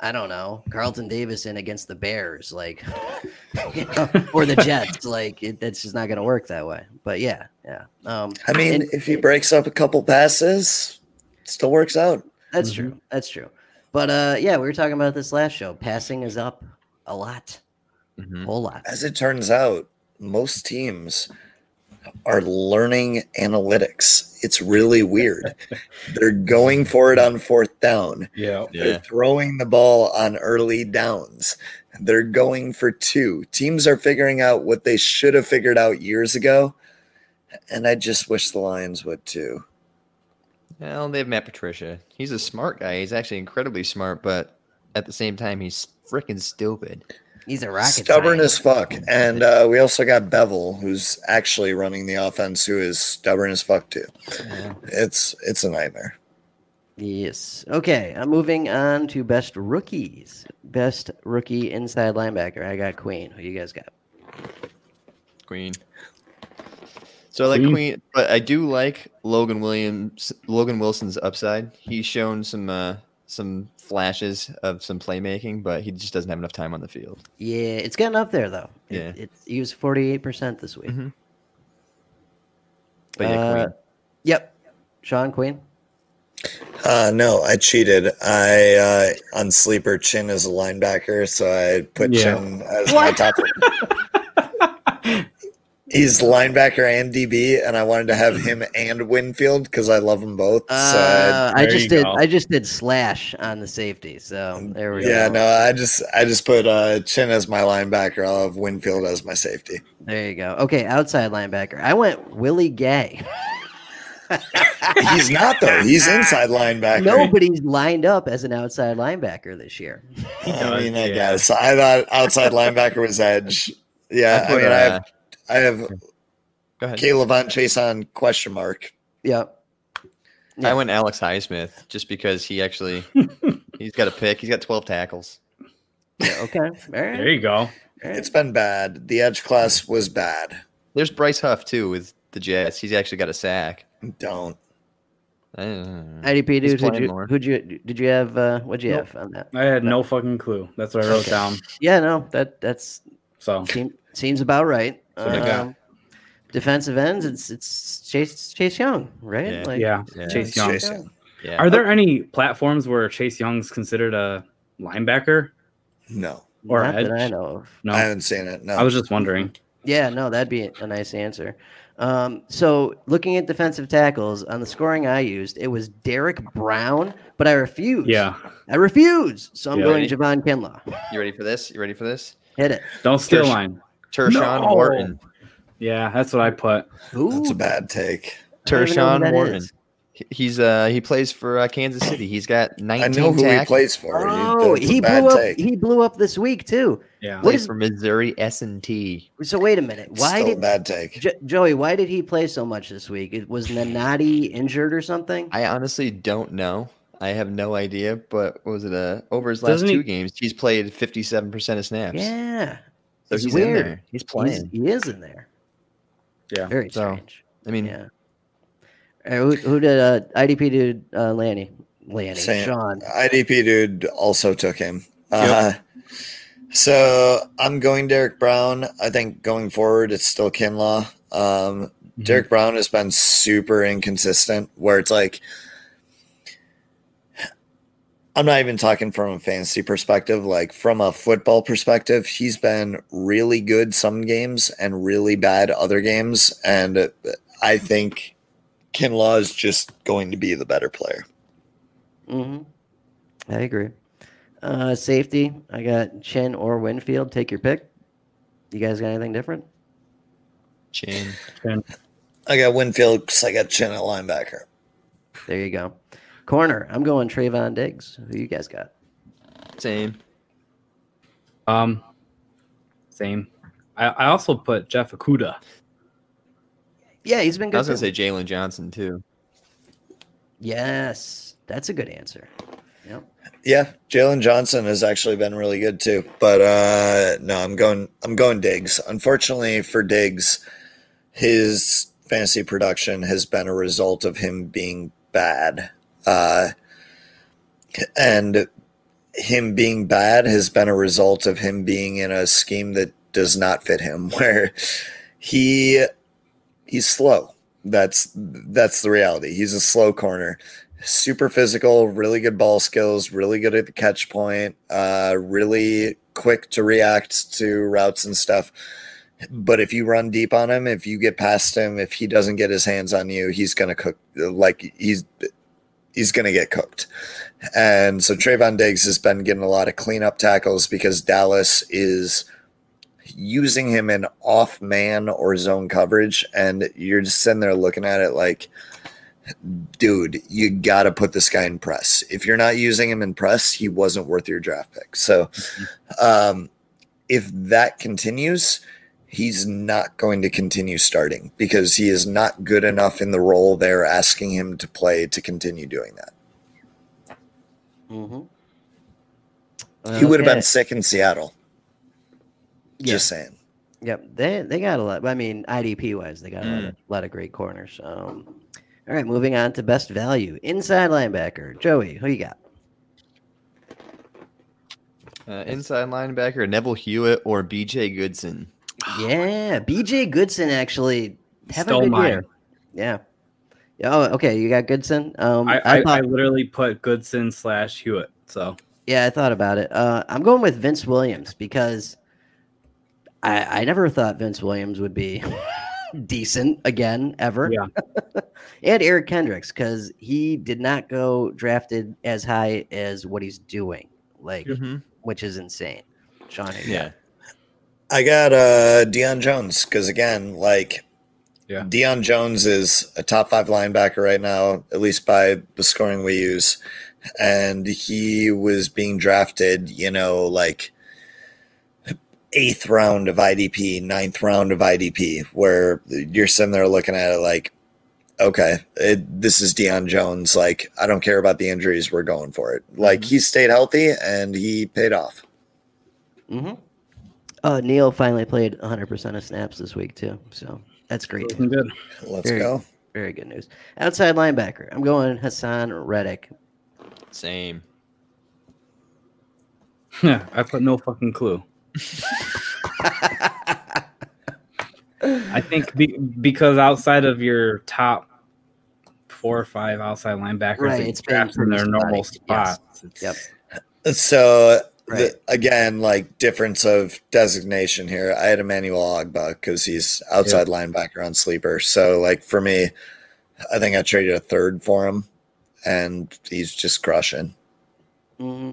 I don't know Carlton Davis in against the Bears, like <laughs> you know, or the Jets. Like it, that's just not going to work that way. But yeah, yeah. Um, I mean, and if he breaks up a couple passes, it still works out. that's true. That's true. But uh, yeah, we were talking about this last show. Passing is up a lot, Mhm. whole lot. As it turns out, most teams are learning analytics. It's really weird. <laughs> They're going for it on fourth down. yeah. Yeah. They're throwing the ball on early downs. They're going for two. Teams are figuring out what they should have figured out years ago. And I just wish the Lions would too. Well, they have Matt Patricia. He's a smart guy. He's actually incredibly smart, but at the same time, he's freaking stupid. He's a rocket. stubborn scientist. as fuck. And uh, we also got Bevell, who's actually running the offense, who is stubborn as fuck too. It's it's a nightmare. Yes. Okay. I'm moving on to best rookies. Best rookie inside linebacker. I got Queen. Who you guys got? Queen. So I like Queen. Queen, but I do like Logan Williams, Logan Wilson's upside. He's shown some uh, some flashes of some playmaking, but he just doesn't have enough time on the field. Yeah, it's getting up there though. It- Yeah. it's he was 48% this week. Mhm. But yeah, Uh, Queen. Yep. Sean Queen. Uh, no, I cheated. I uh, on sleeper Chinn as a linebacker, so I put Yeah. Chinn as my top. <laughs> He's linebacker and DB, and I wanted to have him and Winfield because I love them both. so Uh, I there just did go. I just did slash on the safety. So there we yeah, go. Yeah, no, I just I just put uh, Chinn as my linebacker. I'll have Winfield as my safety. There you go. Okay, outside linebacker. I went Willie Gay. He's not though. He's <laughs> inside linebacker. Nobody's lined up as an outside linebacker this year. I mean, I Yeah. guess I thought outside linebacker was edge. Yeah, I, put, mean, I uh, have I have Go ahead. Caleb on Chase on question mark. Yeah. I went Alex Highsmith just because he actually <laughs> he's got a pick. He's got 12 tackles. Yeah, okay. All There you go. It's been bad. The edge class was bad. There's Bryce Huff too with the Jets. He's actually got a sack. Don't. I don't know. IDP He's dude, who'd you, more. who'd you did you have uh what'd you Nope. have on that? I had no fucking clue. That's what I wrote Okay. down. Yeah, no, that that's So Seem, seems about right. What I got. Um, defensive ends, it's it's Chase Chase Young, right? Yeah. Like, yeah, Yeah. Chase Young. Chase Young. Yeah. Are there any platforms where Chase Young's considered a linebacker No, or not edge? that I know of. No, I haven't seen it. No, I was just wondering. Yeah, no, that'd be a nice answer. Um, so looking at defensive tackles on the scoring I used, it was Derrick Brown, but I refuse. Yeah, I refuse. So I'm Yeah. going Javon Kinlaw. You ready for this? You ready for this? Hit it. don't steal Tersh- mine. Tershawn No. Wharton. Yeah, that's what I put. Who? that's a bad take. I don't even know who Tershawn that Wharton. is. He's uh he plays for uh, Kansas City. He's got 19 I know who he plays for. Oh, that's a he blew up. take. He blew up this week too. Yeah, What Plays for Missouri S&T. So wait a minute. Why Still a did bad take? Jo- Joey? Why did he play so much this week? It was Nnadi injured or something? I honestly don't know. I have no idea, but was it uh over his last Doesn't two he- games? He's played 57% of snaps. Yeah, so it's he's in weird. there. He's He's, playing. he is in there. yeah. Very So, strange. I mean, Yeah. Uh, who, who did uh, IDP did uh, Lanny? Lanny. Same. Sean. IDP dude also took him. Uh, so I'm going Derrick Brown. I think going forward, it's still Kinlaw. Um, Mhm. Derrick Brown has been super inconsistent, where it's like, I'm not even talking from a fantasy perspective. Like from a football perspective, he's been really good some games and really bad other games. And I think Kinlaw is just going to be the better player. hmm I agree. Uh, safety. I got Chinn or Winfield. Take your pick. You guys got anything different? Chinn. I got Winfield because I got Chinn at linebacker. There you go. Corner. I'm going Trevon Diggs. Who you guys got? Same. Um, same. I, I also put Jeff Okudah. Yeah, he's been good. I was going to too. say Jaylon Johnson, too. Yes, that's a good answer. Yep. Yeah, Jaylon Johnson has actually been really good too. But uh no, I'm going I'm going Diggs. Unfortunately for Diggs, his fantasy production has been a result of him being bad. Uh and him being bad has been a result of him being in a scheme that does not fit him <laughs> where he he's slow. That's that's the reality. He's a slow corner super physical, really good ball skills, really good at the catch point, uh, really quick to react to routes and stuff. But if you run deep on him, if you get past him, if he doesn't get his hands on you, he's gonna cook like he's he's gonna get cooked. And so Trevon Diggs has been getting a lot of cleanup tackles because Dallas is using him in off man or zone coverage, and you're just sitting there looking at it like dude, you got to put this guy in press. If you're not using him in press, he wasn't worth your draft pick. So, um, if that continues, he's not going to continue starting because he is not good enough in the role they're asking him to play to continue doing that. Mm-hmm. He would have been sick in Seattle. Yeah. Just saying. Yep, they they got a lot. I mean, IDP wise, they got a lot, of, lot of great corners. Um, all right, moving on to best value inside linebacker. Joey, who you got? Uh, inside linebacker, Neville Hewitt or BJ Goodson. <sighs> Yeah, BJ Goodson actually having Stole a good mine. year. Yeah. Yeah, Oh, okay. You got Goodson. Um, I, I, I, I literally put Goodson slash Hewitt. So yeah, I thought about it. Uh, I'm going with Vince Williams because I, I never thought Vince Williams would be <laughs> decent again ever. yeah, <laughs> and Eric Kendricks because he did not go drafted as high as what he's doing, like Mhm. which is insane. Sean, Yeah. I got uh Deion Jones because again, like Yeah. Deion Jones is a top five linebacker right now, at least by the scoring we use. And he was being drafted, you know, like eighth round of IDP, ninth round of IDP, where you're sitting there looking at it like, okay, it, this is Deion Jones. Like, I don't care about the injuries. We're going for it. Like, he stayed healthy and he paid off. Mm-hmm. Oh, Neal finally played 100% of snaps this week too, so that's great. looking good. Let's Very- go. Very good news. Outside linebacker, I'm going Haason Reddick. Same. Yeah, <laughs> I put no fucking clue. <laughs> I think be, because outside of your top four or five outside linebackers, Right, that you it's been draft in their normal spotty. Yes. spots. Yep. So Right. the, again, like difference of designation here. I had Emmanuel Ogbah because he's outside linebacker on sleeper. So like for me, I think I traded a third for him, and he's just crushing. hmm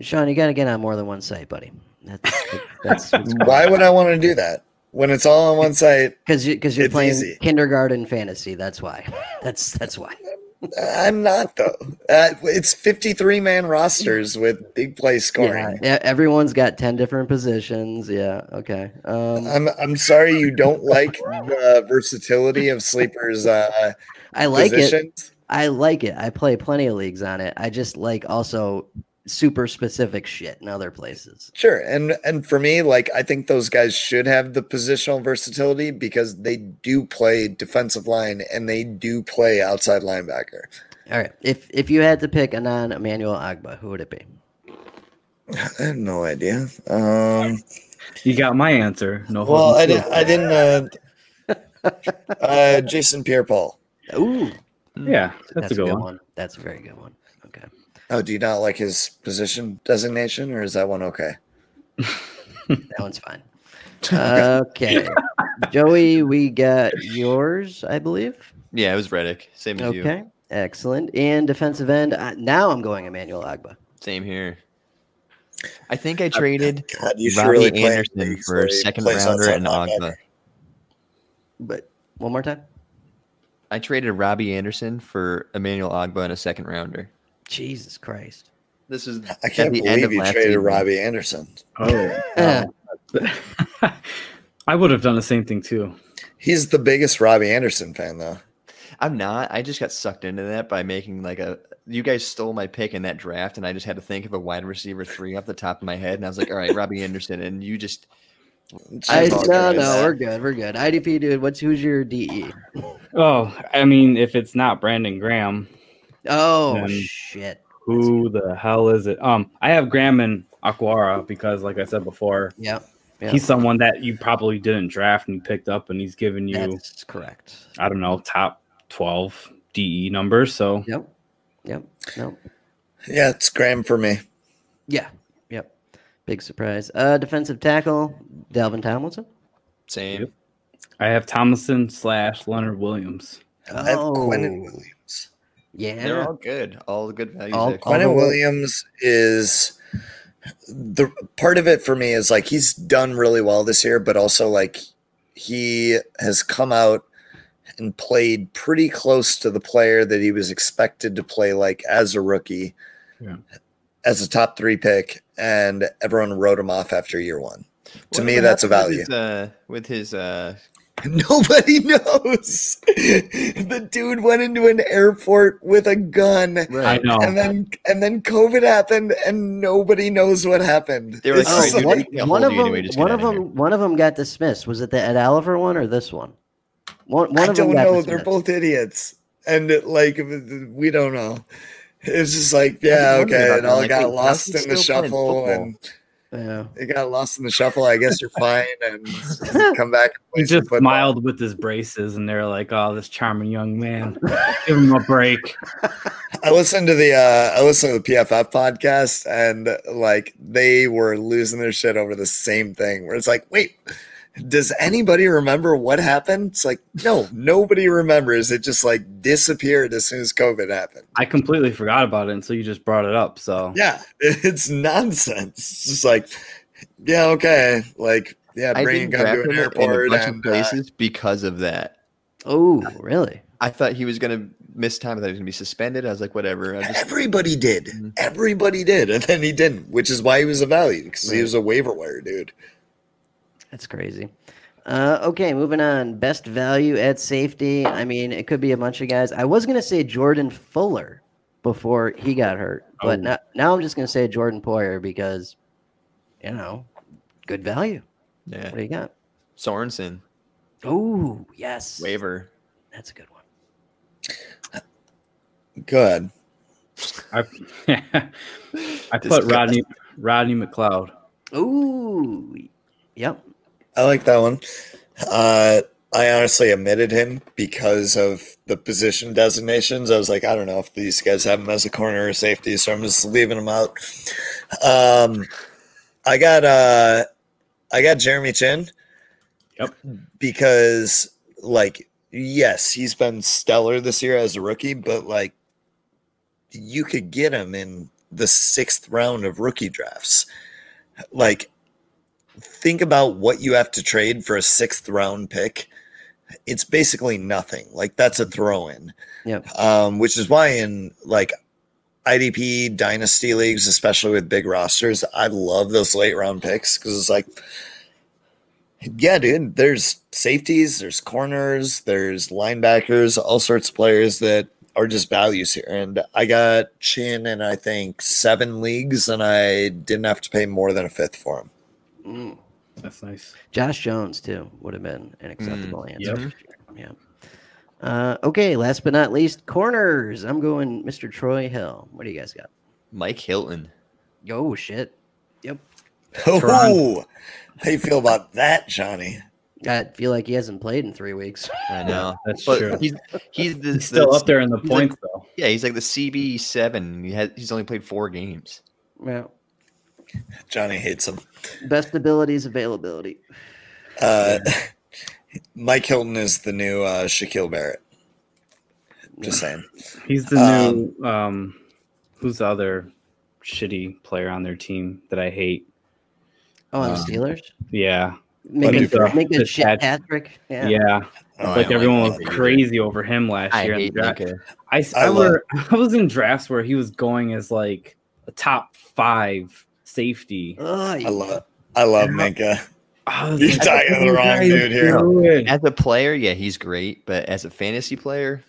Sean, you got to get on more than one site, buddy. That's that's <laughs> Why would I want to do that when it's all on one site? because you because you're playing easy. kindergarten fantasy. That's why. <laughs> That's that's why. I'm not though. Uh, it's 53 man rosters with big play Yeah, scoring. yeah, everyone's got ten different positions. Yeah. Okay. Um, I'm I'm sorry you don't like the versatility of sleepers. Uh, I like it. I like it. I play plenty of leagues on it. I just like also super specific shit in other places. Sure, and and for me, like I think those guys should have the positional versatility because they do play defensive line and they do play outside linebacker. All right. If if you had to pick a non Emmanuel Ogbah, who would it be? I <laughs> have no idea. Um, You got my answer. No. well, I didn't. I didn't. Uh, <laughs> uh, Jason Pierre-Paul. Ooh, Yeah, that's, a good, one. That's a very good one. Okay. Oh, do you not like his position designation, or is that one okay? <laughs> That one's fine. Okay. <laughs> Joey, we got yours, I believe. Yeah, it was Reddick. Same as you. Okay. Excellent. And defensive end. Uh, now I'm going Emmanuel Ogbah. Same here. I think I traded God, you should Robbie really Anderson leagues for where a second rounder and. Ogbah. But one more time. I traded Robbie Anderson for Emmanuel Ogbah and a second rounder. Jesus Christ. This is I can't the end believe of you last traded season. Robbie Anderson. Oh, Eh, <laughs> I would have done the same thing too. He's the biggest Robbie Anderson fan, though. I'm not. I just got sucked into that by making like a. You guys stole my pick in that draft, and I just had to think of a wide receiver three off the top of my head, and I was like, "All right, Robbie Anderson," and you just. I, Jeez. no, no, we're good. We're good. IDP, dude. What's who's your DE? Oh, I mean, if it's not Brandon Graham, Oh Then- shit. who the hell is it? Um, I have Graham and Okwara because, like I said before, Yep. Yep. he's someone that you probably didn't draft and you picked up, and he's given you, That's correct. I don't know, top twelve DE numbers. So Yep. Yep. No. Yeah, it's Graham for me. Yeah. Yep. Big surprise. Uh defensive tackle, Dalvin Tomlinson. Same. I have Thomason slash Leonard Williams. I have Oh, Quinnen Williams. Yeah. They're all good. All good values. All- Quinnen Williams is the part of it for me is like he's done really well this year, but also like he has come out and played pretty close to the player that he was expected to play like as a rookie, Yeah. as a top three pick, and everyone wrote him off after year one. To me, that's a value. With his, uh, with his uh, <laughs> Nobody knows. the dude went into an airport with a gun. I know. And then and then COVID happened and nobody knows what happened. They were like, It's Oh, "All just right, dude, one, we can't one hold of them, anyway, one of out of them, one of them got dismissed. Was it the Ed Oliver one or this one? One, one I of don't got know. dismissed. They're both idiots. And it, like we don't know. It's just like, yeah, okay. about It all like, got wait, lost in the still playing shuffle football? and Yeah. it got lost in the shuffle. I guess you're fine and come back and He just smiled with his braces, and they're like, "Oh, this charming young man, give him a break." I listened to the uh I listened to the PFF podcast and like they were losing their shit over the same thing where it's like, wait, does anybody remember what happened? It's like, no, nobody remembers. It just like disappeared as soon as COVID happened. I completely forgot about it until you just brought it up. So Yeah, <laughs> it's nonsense. It's just like, yeah, okay. Like, yeah, I bring gun to an him in a airport bunch of and uh, places because of that. Oh, really? I thought he was gonna miss time. I thought he was gonna be suspended. I was like, whatever. I just everybody did. Mhm. Everybody did. And then he didn't, which is why he was a value because he was a waiver wire dude. That's crazy. Uh, okay, moving on. Best value at safety. I mean, it could be a bunch of guys. I was gonna say Jordan Fuller before he got hurt, but Oh. now, now I'm just gonna say Jordan Poyer because, you know, good value. yeah. What do you got? Sorensen Oh, yes. waiver. That's a good one. Good. I, <laughs> I put Rodney Rodney McLeod. Ooh, Yep. I like that one. Uh, I honestly omitted him because of the position designations. I was like, I don't know if these guys have him as a corner or safety, so I'm just leaving him out. Um, I got uh, I got Jeremy Chinn. Yep. Because like, yes, he's been stellar this year as a rookie, but like, you could get him in the sixth round of rookie drafts. Like, think about what you have to trade for a sixth round pick. It's basically nothing. Like that's a throw in. Yep. Um, which is why in like IDP dynasty leagues, especially with big rosters, I love those late round picks because it's like, yeah, dude, there's safeties, there's corners, there's linebackers, all sorts of players that are just values here. And I got Chinn in, I think, seven leagues, and I didn't have to pay more than a fifth for him. Mm. That's nice. Josh Jones too would have been an acceptable Mm, answer. yep. sure. Yeah. Uh, okay, last but not least, corners. I'm going Mr. Troy Hill. What do you guys got? Mike Hilton. Oh shit. Yep. Oh, how you feel about that, Johnny? I feel like he hasn't played in three weeks. I know. <laughs> That's but true. He's he's, the, He's still the- up there in the he's like- points though. yeah, he's like the CB seven. He had he's only played four games. Yeah. <laughs> Johnny hates him. Best abilities, availability. Uh, Mike Hilton is the new uh, Shaquil Barrett. Just saying. He's the Um, new um who's the other shitty player on their team that I hate? Oh, on the Um, Steelers? Yeah. Make But a, make a Fitzpat- shit Patrick. Yeah. Yeah. Oh, like don't everyone like was crazy over him last I year. in the draft. Minkah. I, s- I I, love- were, <laughs> I was in drafts where he was going as like a top five safety. Ugh, I love I love Minkah. I was You're talking to the wrong are you dude here." doing?" As a player, yeah, he's great, but as a fantasy player,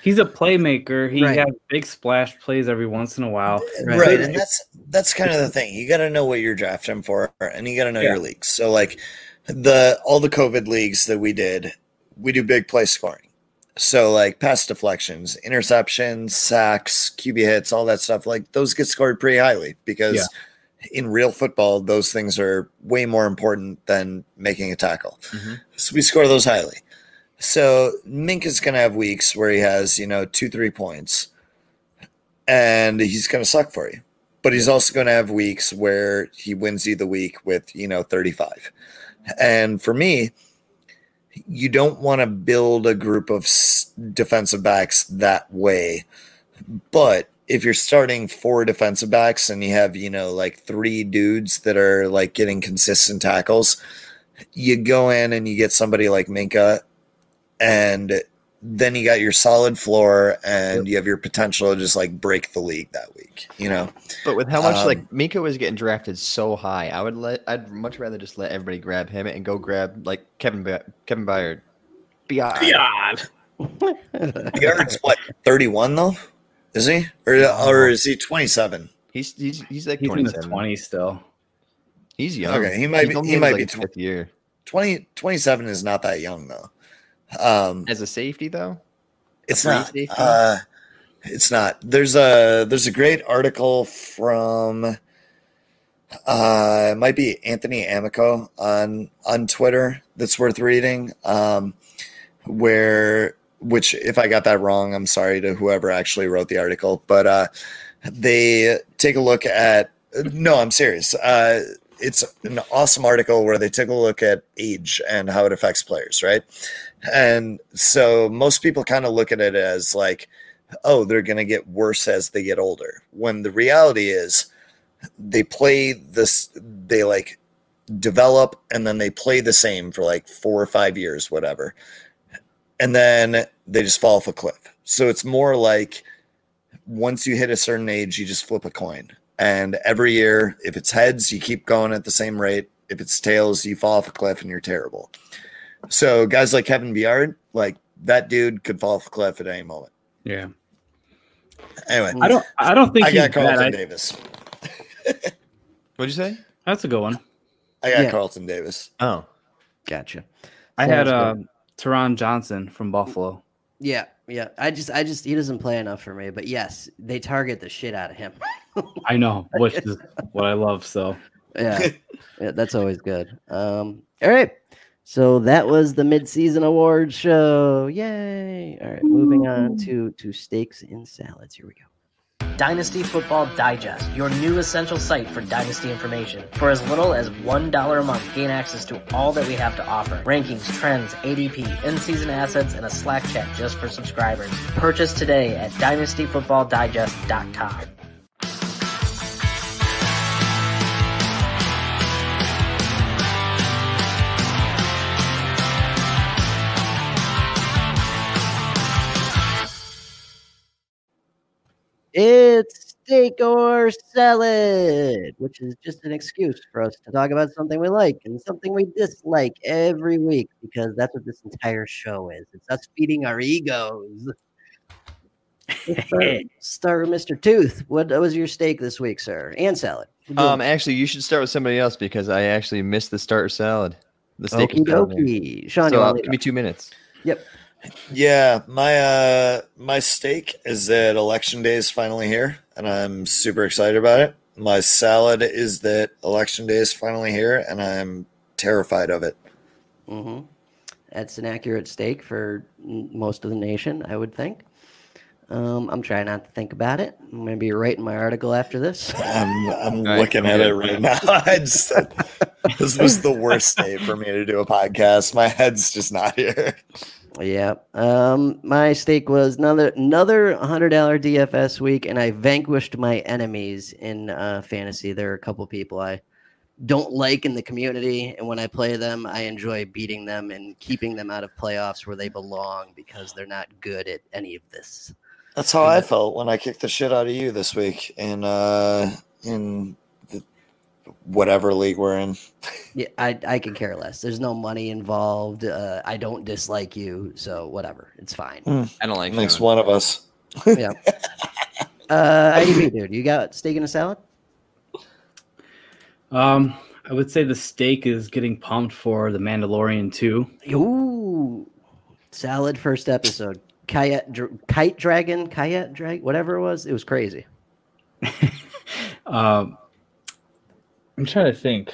He's a playmaker. He Right. has big splash plays every once in a while. Right. Right. And that's that's kind of the thing. You gotta know what you're drafting for and you gotta know Yeah. your leagues. So like the all the COVID leagues that we did, we do big play scoring. So like pass deflections, interceptions, sacks, QB hits, all that stuff, like those get scored pretty highly because Yeah. In real football, those things are way more important than making a tackle. Mhm. So we score those highly. So Mink is going to have weeks where he has, you know, two, three points and he's going to suck for you. But he's also going to have weeks where he wins you the week with, you know, 35. And for me, you don't want to build a group of defensive backs that way. But if you're starting four defensive backs and you have, you know, like three dudes that are like getting consistent tackles, you go in and you get somebody like Minkah, and then you got your solid floor and you have your potential to just like break the league that week, you know? but with how much Um, like Minkah was getting drafted so high, I would let I'd much rather just let everybody grab him and go grab like Kevin Ba- Kevin Byard. Byard. Yard's what, 31 though? Is he? Or, or is he 27? He's he's he's like He's in twenty the seven. still. He's young. Okay, he might He's be- he might his, be like, tw- fifth year 20, 27 is not that young though. Um, as a safety though. It's not. safety? Uh, it's not. There's a there's a great article from uh it might be Anthony Amico on on Twitter that's worth reading. Um where which if I got that wrong, I'm sorry to whoever actually wrote the article, but uh they take a look at no, I'm serious. Uh it's an awesome article where they take a look at age and how it affects players, right? And so most people kind of look at it as like, oh, they're going to get worse as they get older. When the reality is they play this, they like develop and then they play the same for like four or five years, whatever. And then they just fall off a cliff. So it's more like once you hit a certain age, you just flip a coin. And every year, if it's heads, you keep going at the same rate. If it's tails, you fall off a cliff and you're terrible. So guys like Kevin Byard, like that dude could fall off a cliff at any moment. Yeah. Anyway, I don't I don't think I he's got Carlton bad. I- Davis. What'd you say? That's a good one. I got Yeah. Carlton Davis. Oh, Gotcha. I had Sounds uh Taron Johnson from Buffalo. Yeah, yeah. I just, I just, he doesn't play enough for me. But yes, they target the shit out of him. I know, which is what I love. So <laughs> yeah. <laughs> Yeah, that's always good. Um, all right. So that was the mid-season awards show. Yay! All right, moving on to to steaks and salads. Here we go. Dynasty Football Digest, your new essential site for Dynasty information. For as little as $1 a month, gain access to all that we have to offer. Rankings, trends, ADP, in-season assets, and a Slack chat just for subscribers. Purchase today at dynastyfootballdigest.com. It's steak or salad, which is just an excuse for us to talk about something we like and something we dislike every week because that's what this entire show is. It's us feeding our egos. Start, <laughs> start with Mr. Tooth. What was your steak this week, sir? And salad. Um, actually, you should start with somebody else because I actually missed the starter salad. The steak Okie was better than me. dokie. Sean, So uh, give me two minutes. Yep. Yeah, my uh my steak is that election day is finally here, and I'm super excited about it. My salad is that election day is finally here, and I'm terrified of it. Mm-hmm. That's an accurate stake for most of the nation, I would think. Um, I'm trying not to think about it. I'm going to be writing my article after this. I'm I'm <laughs> Right, looking at it right now. <laughs> I just this was the worst day for me to do a podcast. My head's just not here. Yeah. Um, my stake was another another hundred dollar DFS week, and I vanquished my enemies in uh, fantasy. There are a couple people I don't like in the community, and when I play them, I enjoy beating them and keeping them out of playoffs where they belong because they're not good at any of this. That's how I felt when I kicked the shit out of you this week in uh in whatever league we're in. Yeah, I I can care less. There's no money involved. Uh, I don't dislike you, so whatever. It's fine. I don't like Makes one of us. yeah. <laughs> Uh, IDP, dude, you got steak and a salad? Um, I would say the steak is getting pumped for the Mandalorian too. Ooh, salad first episode. Kite, dr- kite dragon, kite drag, whatever it was. It was crazy. <laughs> Um, I'm trying to think.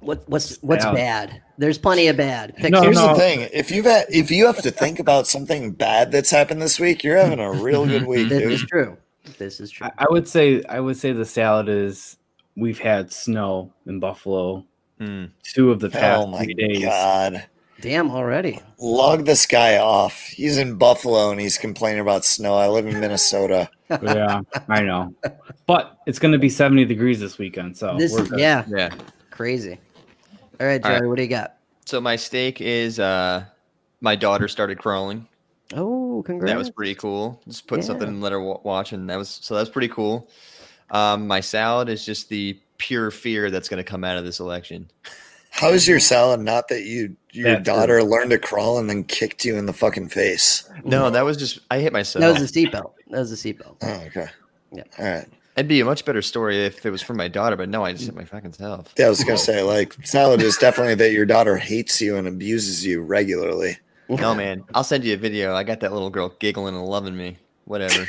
What what's what's Bad. bad? There's plenty of bad. Pick No, Here's no. the thing: if you've had, if you have to think about something bad that's happened this week, you're having a real good week, This dude. is true. This is true. I, I would say I would say the salad is we've had snow in Buffalo Hmm. two of the past Oh my three days. god! Damn, already. Log this guy off. He's in Buffalo and he's complaining about snow. I live in Minnesota. <laughs> yeah, I know. But it's going to be 70 degrees this weekend, so This we're yeah, Yeah. crazy. All right, Jerry, right. what do you got? So my steak is uh my daughter started crawling. Oh, congrats. That was pretty cool. Just put something and let her wa- watch, and that was so that's pretty cool. Um, my salad is just the pure fear that's going to come out of this election. <laughs> How is your salad not that you your That's daughter learned to crawl and then kicked you in the fucking face? No, that was just I hit myself. That was a seatbelt. That was a seatbelt. Oh, okay. Yeah. All right. It'd be a much better story if it was for my daughter, but no, I just hit my fucking self. Yeah, I was gonna say like salad is definitely that your daughter hates you and abuses you regularly. No, man, I'll send you a video. I got that little girl giggling and loving me. Whatever.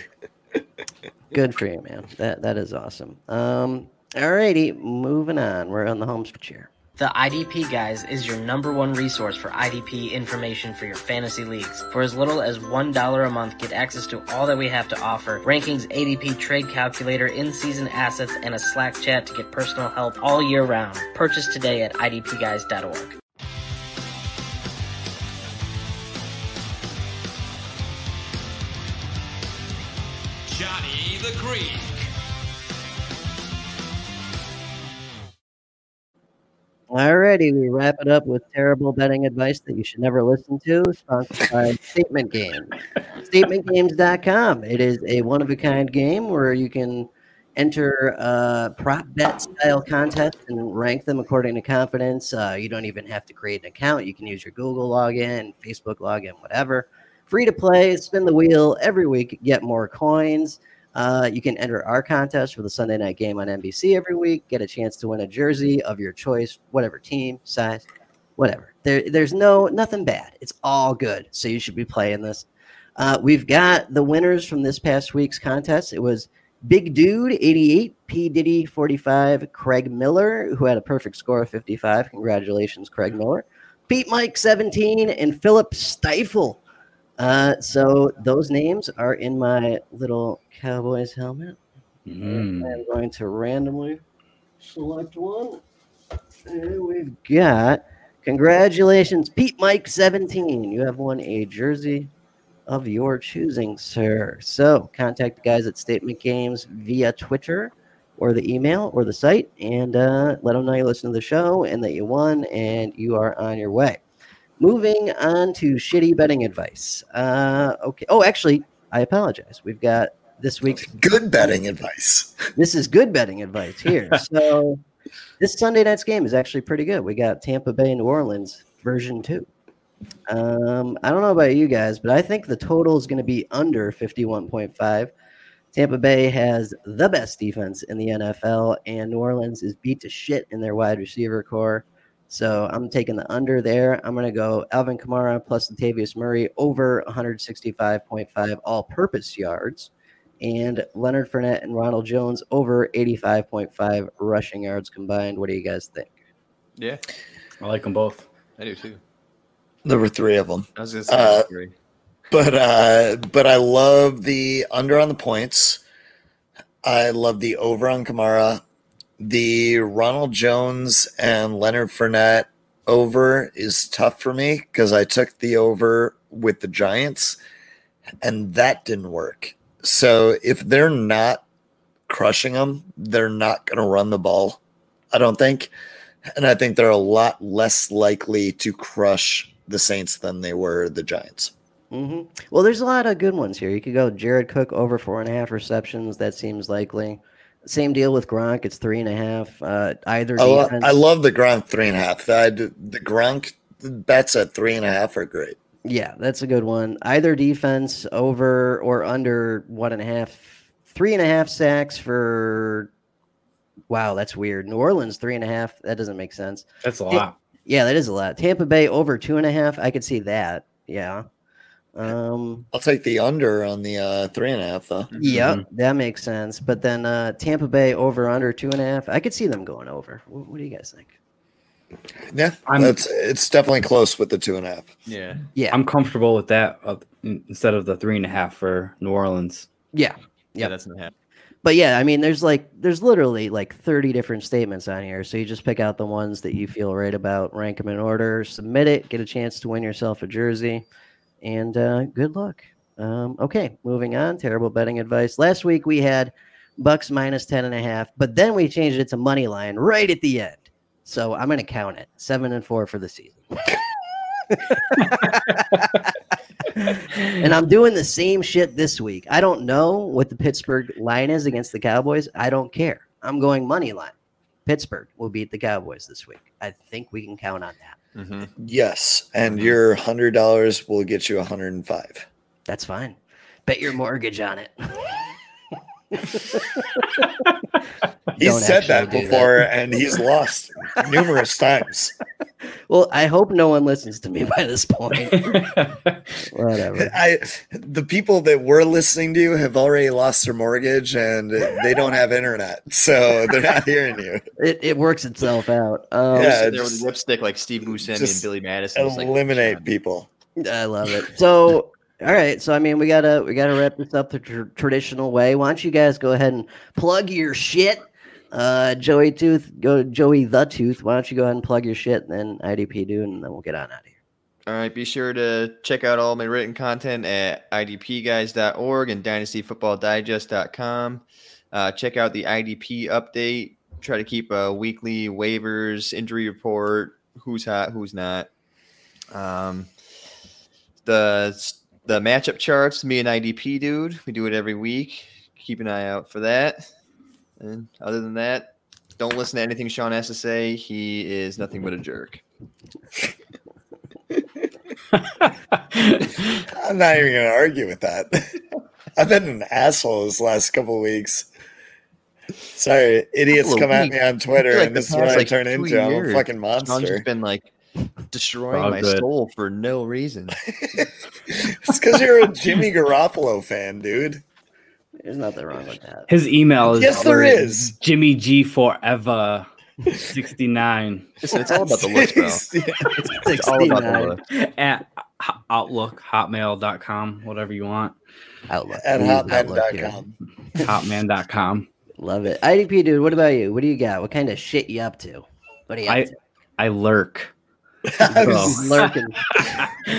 <laughs> Good for you, man. That that is awesome. Um, all righty, moving on. We're on the home stretch here. The IDP Guys is your number one resource for IDP information for your fantasy leagues. For as little as $1 a month, get access to all that we have to offer. Rankings, ADP, trade calculator, in-season assets, and a Slack chat to get personal help all year round. Purchase today at idpguys.org. Johnny the Greek. Alrighty, we wrap it up with terrible betting advice that you should never listen to, sponsored by Statement Games. StatementGames.com. It is a one of a kind game where you can enter uh, prop bet style contests and rank them according to confidence. Uh, you don't even have to create an account. You can use your Google login, Facebook login, whatever. Free to play, spin the wheel every week, get more coins. Uh, you can enter our contest for the Sunday night game on NBC every week. Get a chance to win a jersey of your choice, whatever team, size, whatever. There, there's no nothing bad. It's all good. So you should be playing this. Uh, we've got the winners from this past week's contest. It was Big Dude 88, P Diddy 45, Craig Miller, who had a perfect score of 55. Congratulations, Craig Miller. Pete Mike 17, and Philip Stifle. Uh, so those names are in my little Cowboys helmet. Mm. I'm going to randomly select one. And we've got congratulations, Pete Mike 17. You have won a jersey of your choosing, sir. So contact the guys at Statement Games via Twitter or the email or the site and uh, let them know you listen to the show and that you won and you are on your way. Moving on to shitty betting advice. Uh, okay. Oh, actually, I apologize. We've got this week's good betting advice. This is good betting advice here. <laughs> So this Sunday night's game is actually pretty good. We got Tampa Bay, New Orleans version two. Um, I don't know about you guys, but I think the total is going to be under 51.5. Tampa Bay has the best defense in the NFL, and New Orleans is beat to shit in their wide receiver corps. So I'm taking the under there. I'm going to go Alvin Kamara plus Latavius Murray over 165.5 all purpose yards, and Leonard Fournette and Ronald Jones over 85.5 rushing yards combined. What do you guys think? Yeah, I like them both. I do too. There were three of them. I was gonna say Uh, three. But uh, but I love the under on the points. I love the over on Kamara. The Ronald Jones and Leonard Fournette over is tough for me because I took the over with the Giants, and that didn't work. So if they're not crushing them, they're not going to run the ball. I don't think, and I think they're a lot less likely to crush the Saints than they were the Giants. hmm Well, there's a lot of good ones here. You could go Jared Cook over four and a half receptions. That seems likely. Same deal with Gronk. It's three and a half. Uh, either I, lo- defense. I love the Gronk three and a half. I d the Gronk bets at three and a half are great. Yeah, that's a good one. Either defense over or under one and a half, three and a half sacks for. Wow, that's weird. New Orleans three and a half. That doesn't make sense. That's a Ta- lot. Yeah, that is a lot. Tampa Bay over two and a half. I could see that. Yeah. Um. I'll take the under on the uh, three and a half though. Yep, that makes sense. But then uh, Tampa Bay over under two and a half. I could see them going over. What, what do you guys think? Yeah, I'm- that's it's definitely close with the two and a half. Yeah. Yeah. I'm comfortable with that uh, instead of the three and a half for New Orleans. Yeah. Yeah, Yep. that's in the half. But yeah, I mean, there's like there's literally like 30 different statements on here. So you just pick out the ones that you feel right about, rank them in order, submit it, get a chance to win yourself a jersey, and uh, good luck. Um, okay, moving on. Terrible betting advice. Last week we had Bucks minus 10 and a half, but then we changed it to money line right at the end. So I'm gonna count it. Seven and four for the season. and I'm doing the same shit this week. I don't know what the Pittsburgh line is against the Cowboys. I don't care. I'm going money line. Pittsburgh will beat the Cowboys this week. I think we can count on that. Mm-hmm. Yes, and your hundred dollars will get you a hundred and five. That's fine. Bet your mortgage on it. <laughs> <laughs> He Don't said that actually do before, and he's lost numerous times. Well, I hope no one listens to me by this point. <laughs> Whatever. I the people that were listening to you have already lost their mortgage and they don't have internet, so they're not hearing you. It, it works itself out. Um, Yeah, Sit there with lipstick like Steve Buscemi and just Billy Madison. It's like, Eliminate people. I love it. So, all right. So, I mean, we gotta we gotta wrap this up the tr- traditional way. Why don't you guys go ahead and plug your shit? Uh, Joey Tooth, go Joey the Tooth. Why don't you go ahead and plug your shit, and then IDP do, and then we'll get on out of here. All right, be sure to check out all my written content at idpguys.org and dynastyfootballdigest.com. Uh, check out the IDP update. Try to keep a weekly waivers, injury report, who's hot, who's not. Um, the the matchup charts, me and IDP dude, we do it every week. Keep an eye out for that. And other than that, don't listen to anything Sean has to say. He is nothing but a jerk. <laughs> I'm not even gonna argue with that. <laughs> I've been an asshole this last couple of weeks. Sorry, idiots come at me on Twitter, like and this is what I like, turn into. I'm a years, fucking Sean's monster. just been like destroying All my good. soul for no reason. <laughs> It's because you're a Jimmy Garoppolo fan, dude. There's nothing wrong with that. His email is Yes, there is. Jimmy G forever. 69 <laughs> Listen, it's all about the look, bro. <laughs> It's all about the look. at ho- outlook hotmail.com whatever you want Outlook. At We use Outlook hotmail.com. here. hotman.com Love it. IDP dude, what about you? What do you got? What kind of shit you up to? What are you up I to? I lurk <laughs> I Bro. was- Lurking.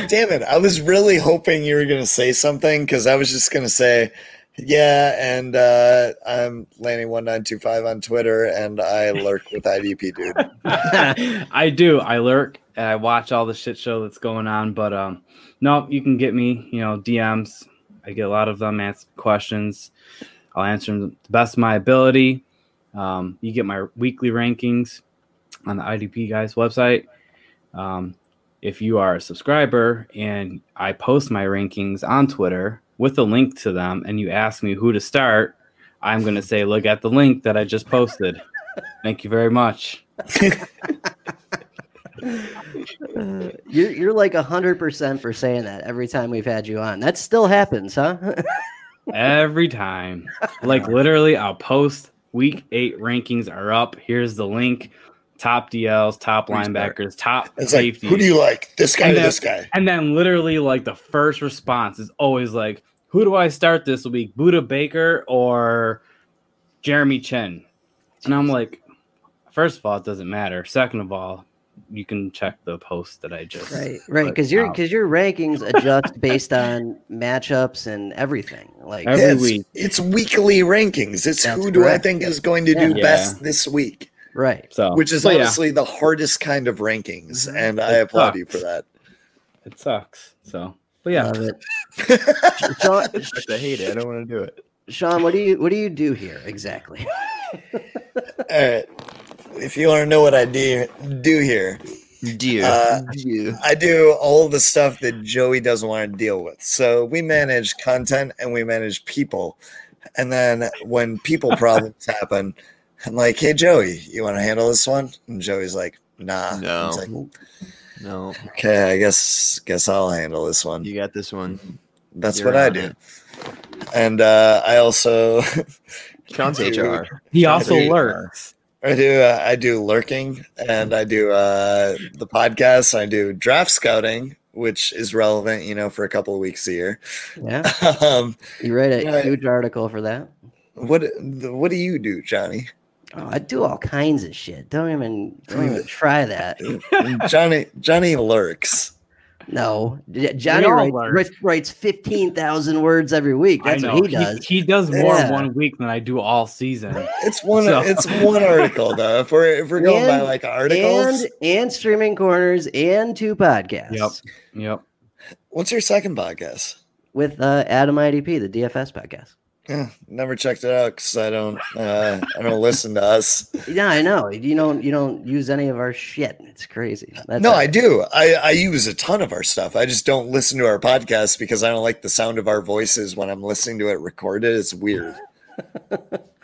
Damn it. I was really hoping you were going to say something because I was just going to say, yeah, and uh, I'm Lanny1925 on Twitter and I lurk with IDP, dude. <laughs> <laughs> I do. I lurk. and I watch all the shit show that's going on. But um, no, you can get me. You know, DMs. I get a lot of them. Ask questions. I'll answer them the best of my ability. Um, you get my weekly rankings on the IDP guys website. Um, if you are a subscriber and I post my rankings on Twitter with a link to them, and you ask me who to start, I'm going to say, look at the link that I just posted. Thank you very much. Uh, <laughs> you're you're like hundred percent for saying that every time we've had you on. That still happens, huh? <laughs> every time. Like literally, I'll post week eight rankings are up. Here's the link. Top DLs, top linebackers, top It's like, safeties. who do you like? This guy And or then- this guy? And then literally, like the first response is always like, "Who do I start this week? Budda Baker or Jeremy Chinn?" And I'm like, first of all, it doesn't matter. Second of all, you can check the post that I just right, right. Because your out. because your rankings adjust based on matchups and everything. Like Every Yeah, it's, week. it's weekly rankings. It's That's who do I think is going to do Yeah. best this week, right. so which is but yeah, honestly the hardest kind of rankings. Mhm. And I It applaud you for that. it sucks. So, but yeah, Love it. <laughs> Sean, I hate it. I don't want to do it. Sean, what do you what do you do here exactly? <laughs> All right. If you want to know what I do do here, Dear. Uh, Dear. I do all the stuff that Joey doesn't want to deal with. So we manage content and we manage people. And then when people <laughs> problems happen, I'm like, hey, Joey, you want to handle this one? And Joey's like, nah. No. It's like, No, okay, I guess guess I'll handle this one. you got this one. That's you're what I on do. it. And uh, I also <laughs> Sean's <laughs> Dude. HR. he also Dude. lurks. I do uh, I do lurking and I do uh, the podcast. I do draft scouting, which is relevant, you know, for a couple of weeks a year. Yeah, <laughs> um, you write a Right. huge article for that. what what do you do, Johnny? Oh, I do all kinds of shit. Don't even don't even mm. try that. Mm. Mm. Johnny Johnny lurks. No, Johnny all writes, writes, writes fifteen thousand words every week. That's what he does. He, does more Yeah. one week than I do all season. It's one So- it's one article though. If we're if we're going by like articles, and and streaming corners and two podcasts. Yep. Yep. what's your second podcast? With uh, Adam IDP, the DFS podcast. Yeah, never checked it out because I don't uh, I don't listen to us. <laughs> Yeah, I know. You don't you don't use any of our shit. It's crazy. That's no, I do. I, I use a ton of our stuff. I just don't listen to our podcast because I don't like the sound of our voices when I'm listening to it recorded. It's weird. <laughs>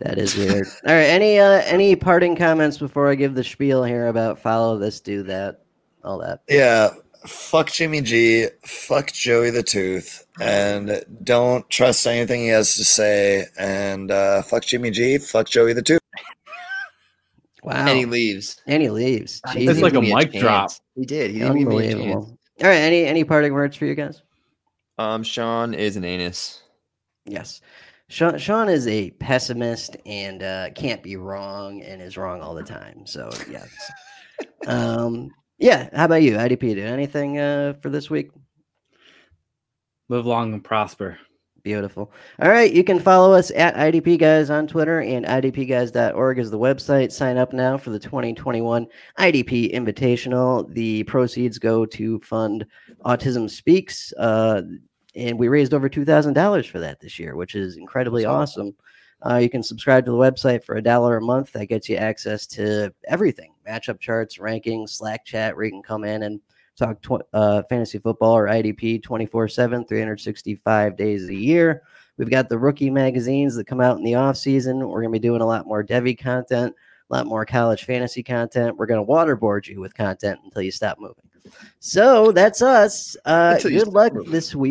That is weird. <laughs> All right. Any uh any parting comments before I give the spiel here about follow this, do that, all that. Yeah. Fuck Jimmy G. Fuck Joey the Tooth. And don't trust anything he has to say. And uh, fuck Jimmy G. Fuck Joey the Tooth. Wow. And he leaves. And he leaves. He It's Jesus. like didn't a mic drop. He did. He didn't give me a. Unbelievable. All right. Any any parting words for you guys? Um, Sean is an anus. Yes. Sean, Sean is a pessimist and uh, can't be wrong and is wrong all the time. So yes. <laughs> um. Yeah. How about you, IDP? Do anything uh, for this week? Live long and prosper. Beautiful. All right. You can follow us at IDP Guys on Twitter and IDPguys.org is the website. Sign up now for the 2021 IDP Invitational. The proceeds go to fund Autism Speaks. Uh, and we raised over $2,000 for that this year, which is incredibly awesome. Uh, you can subscribe to the website for a dollar a month. That gets you access to everything matchup charts, rankings, Slack chat, where you can come in and talk tw- uh, fantasy football or IDP 24 7, 365 days a year. We've got the rookie magazines that come out in the off season. We're going to be doing a lot more devy content, a lot more college fantasy content. We're going to waterboard you with content until you stop moving. So that's us. Uh, good luck moving. this week.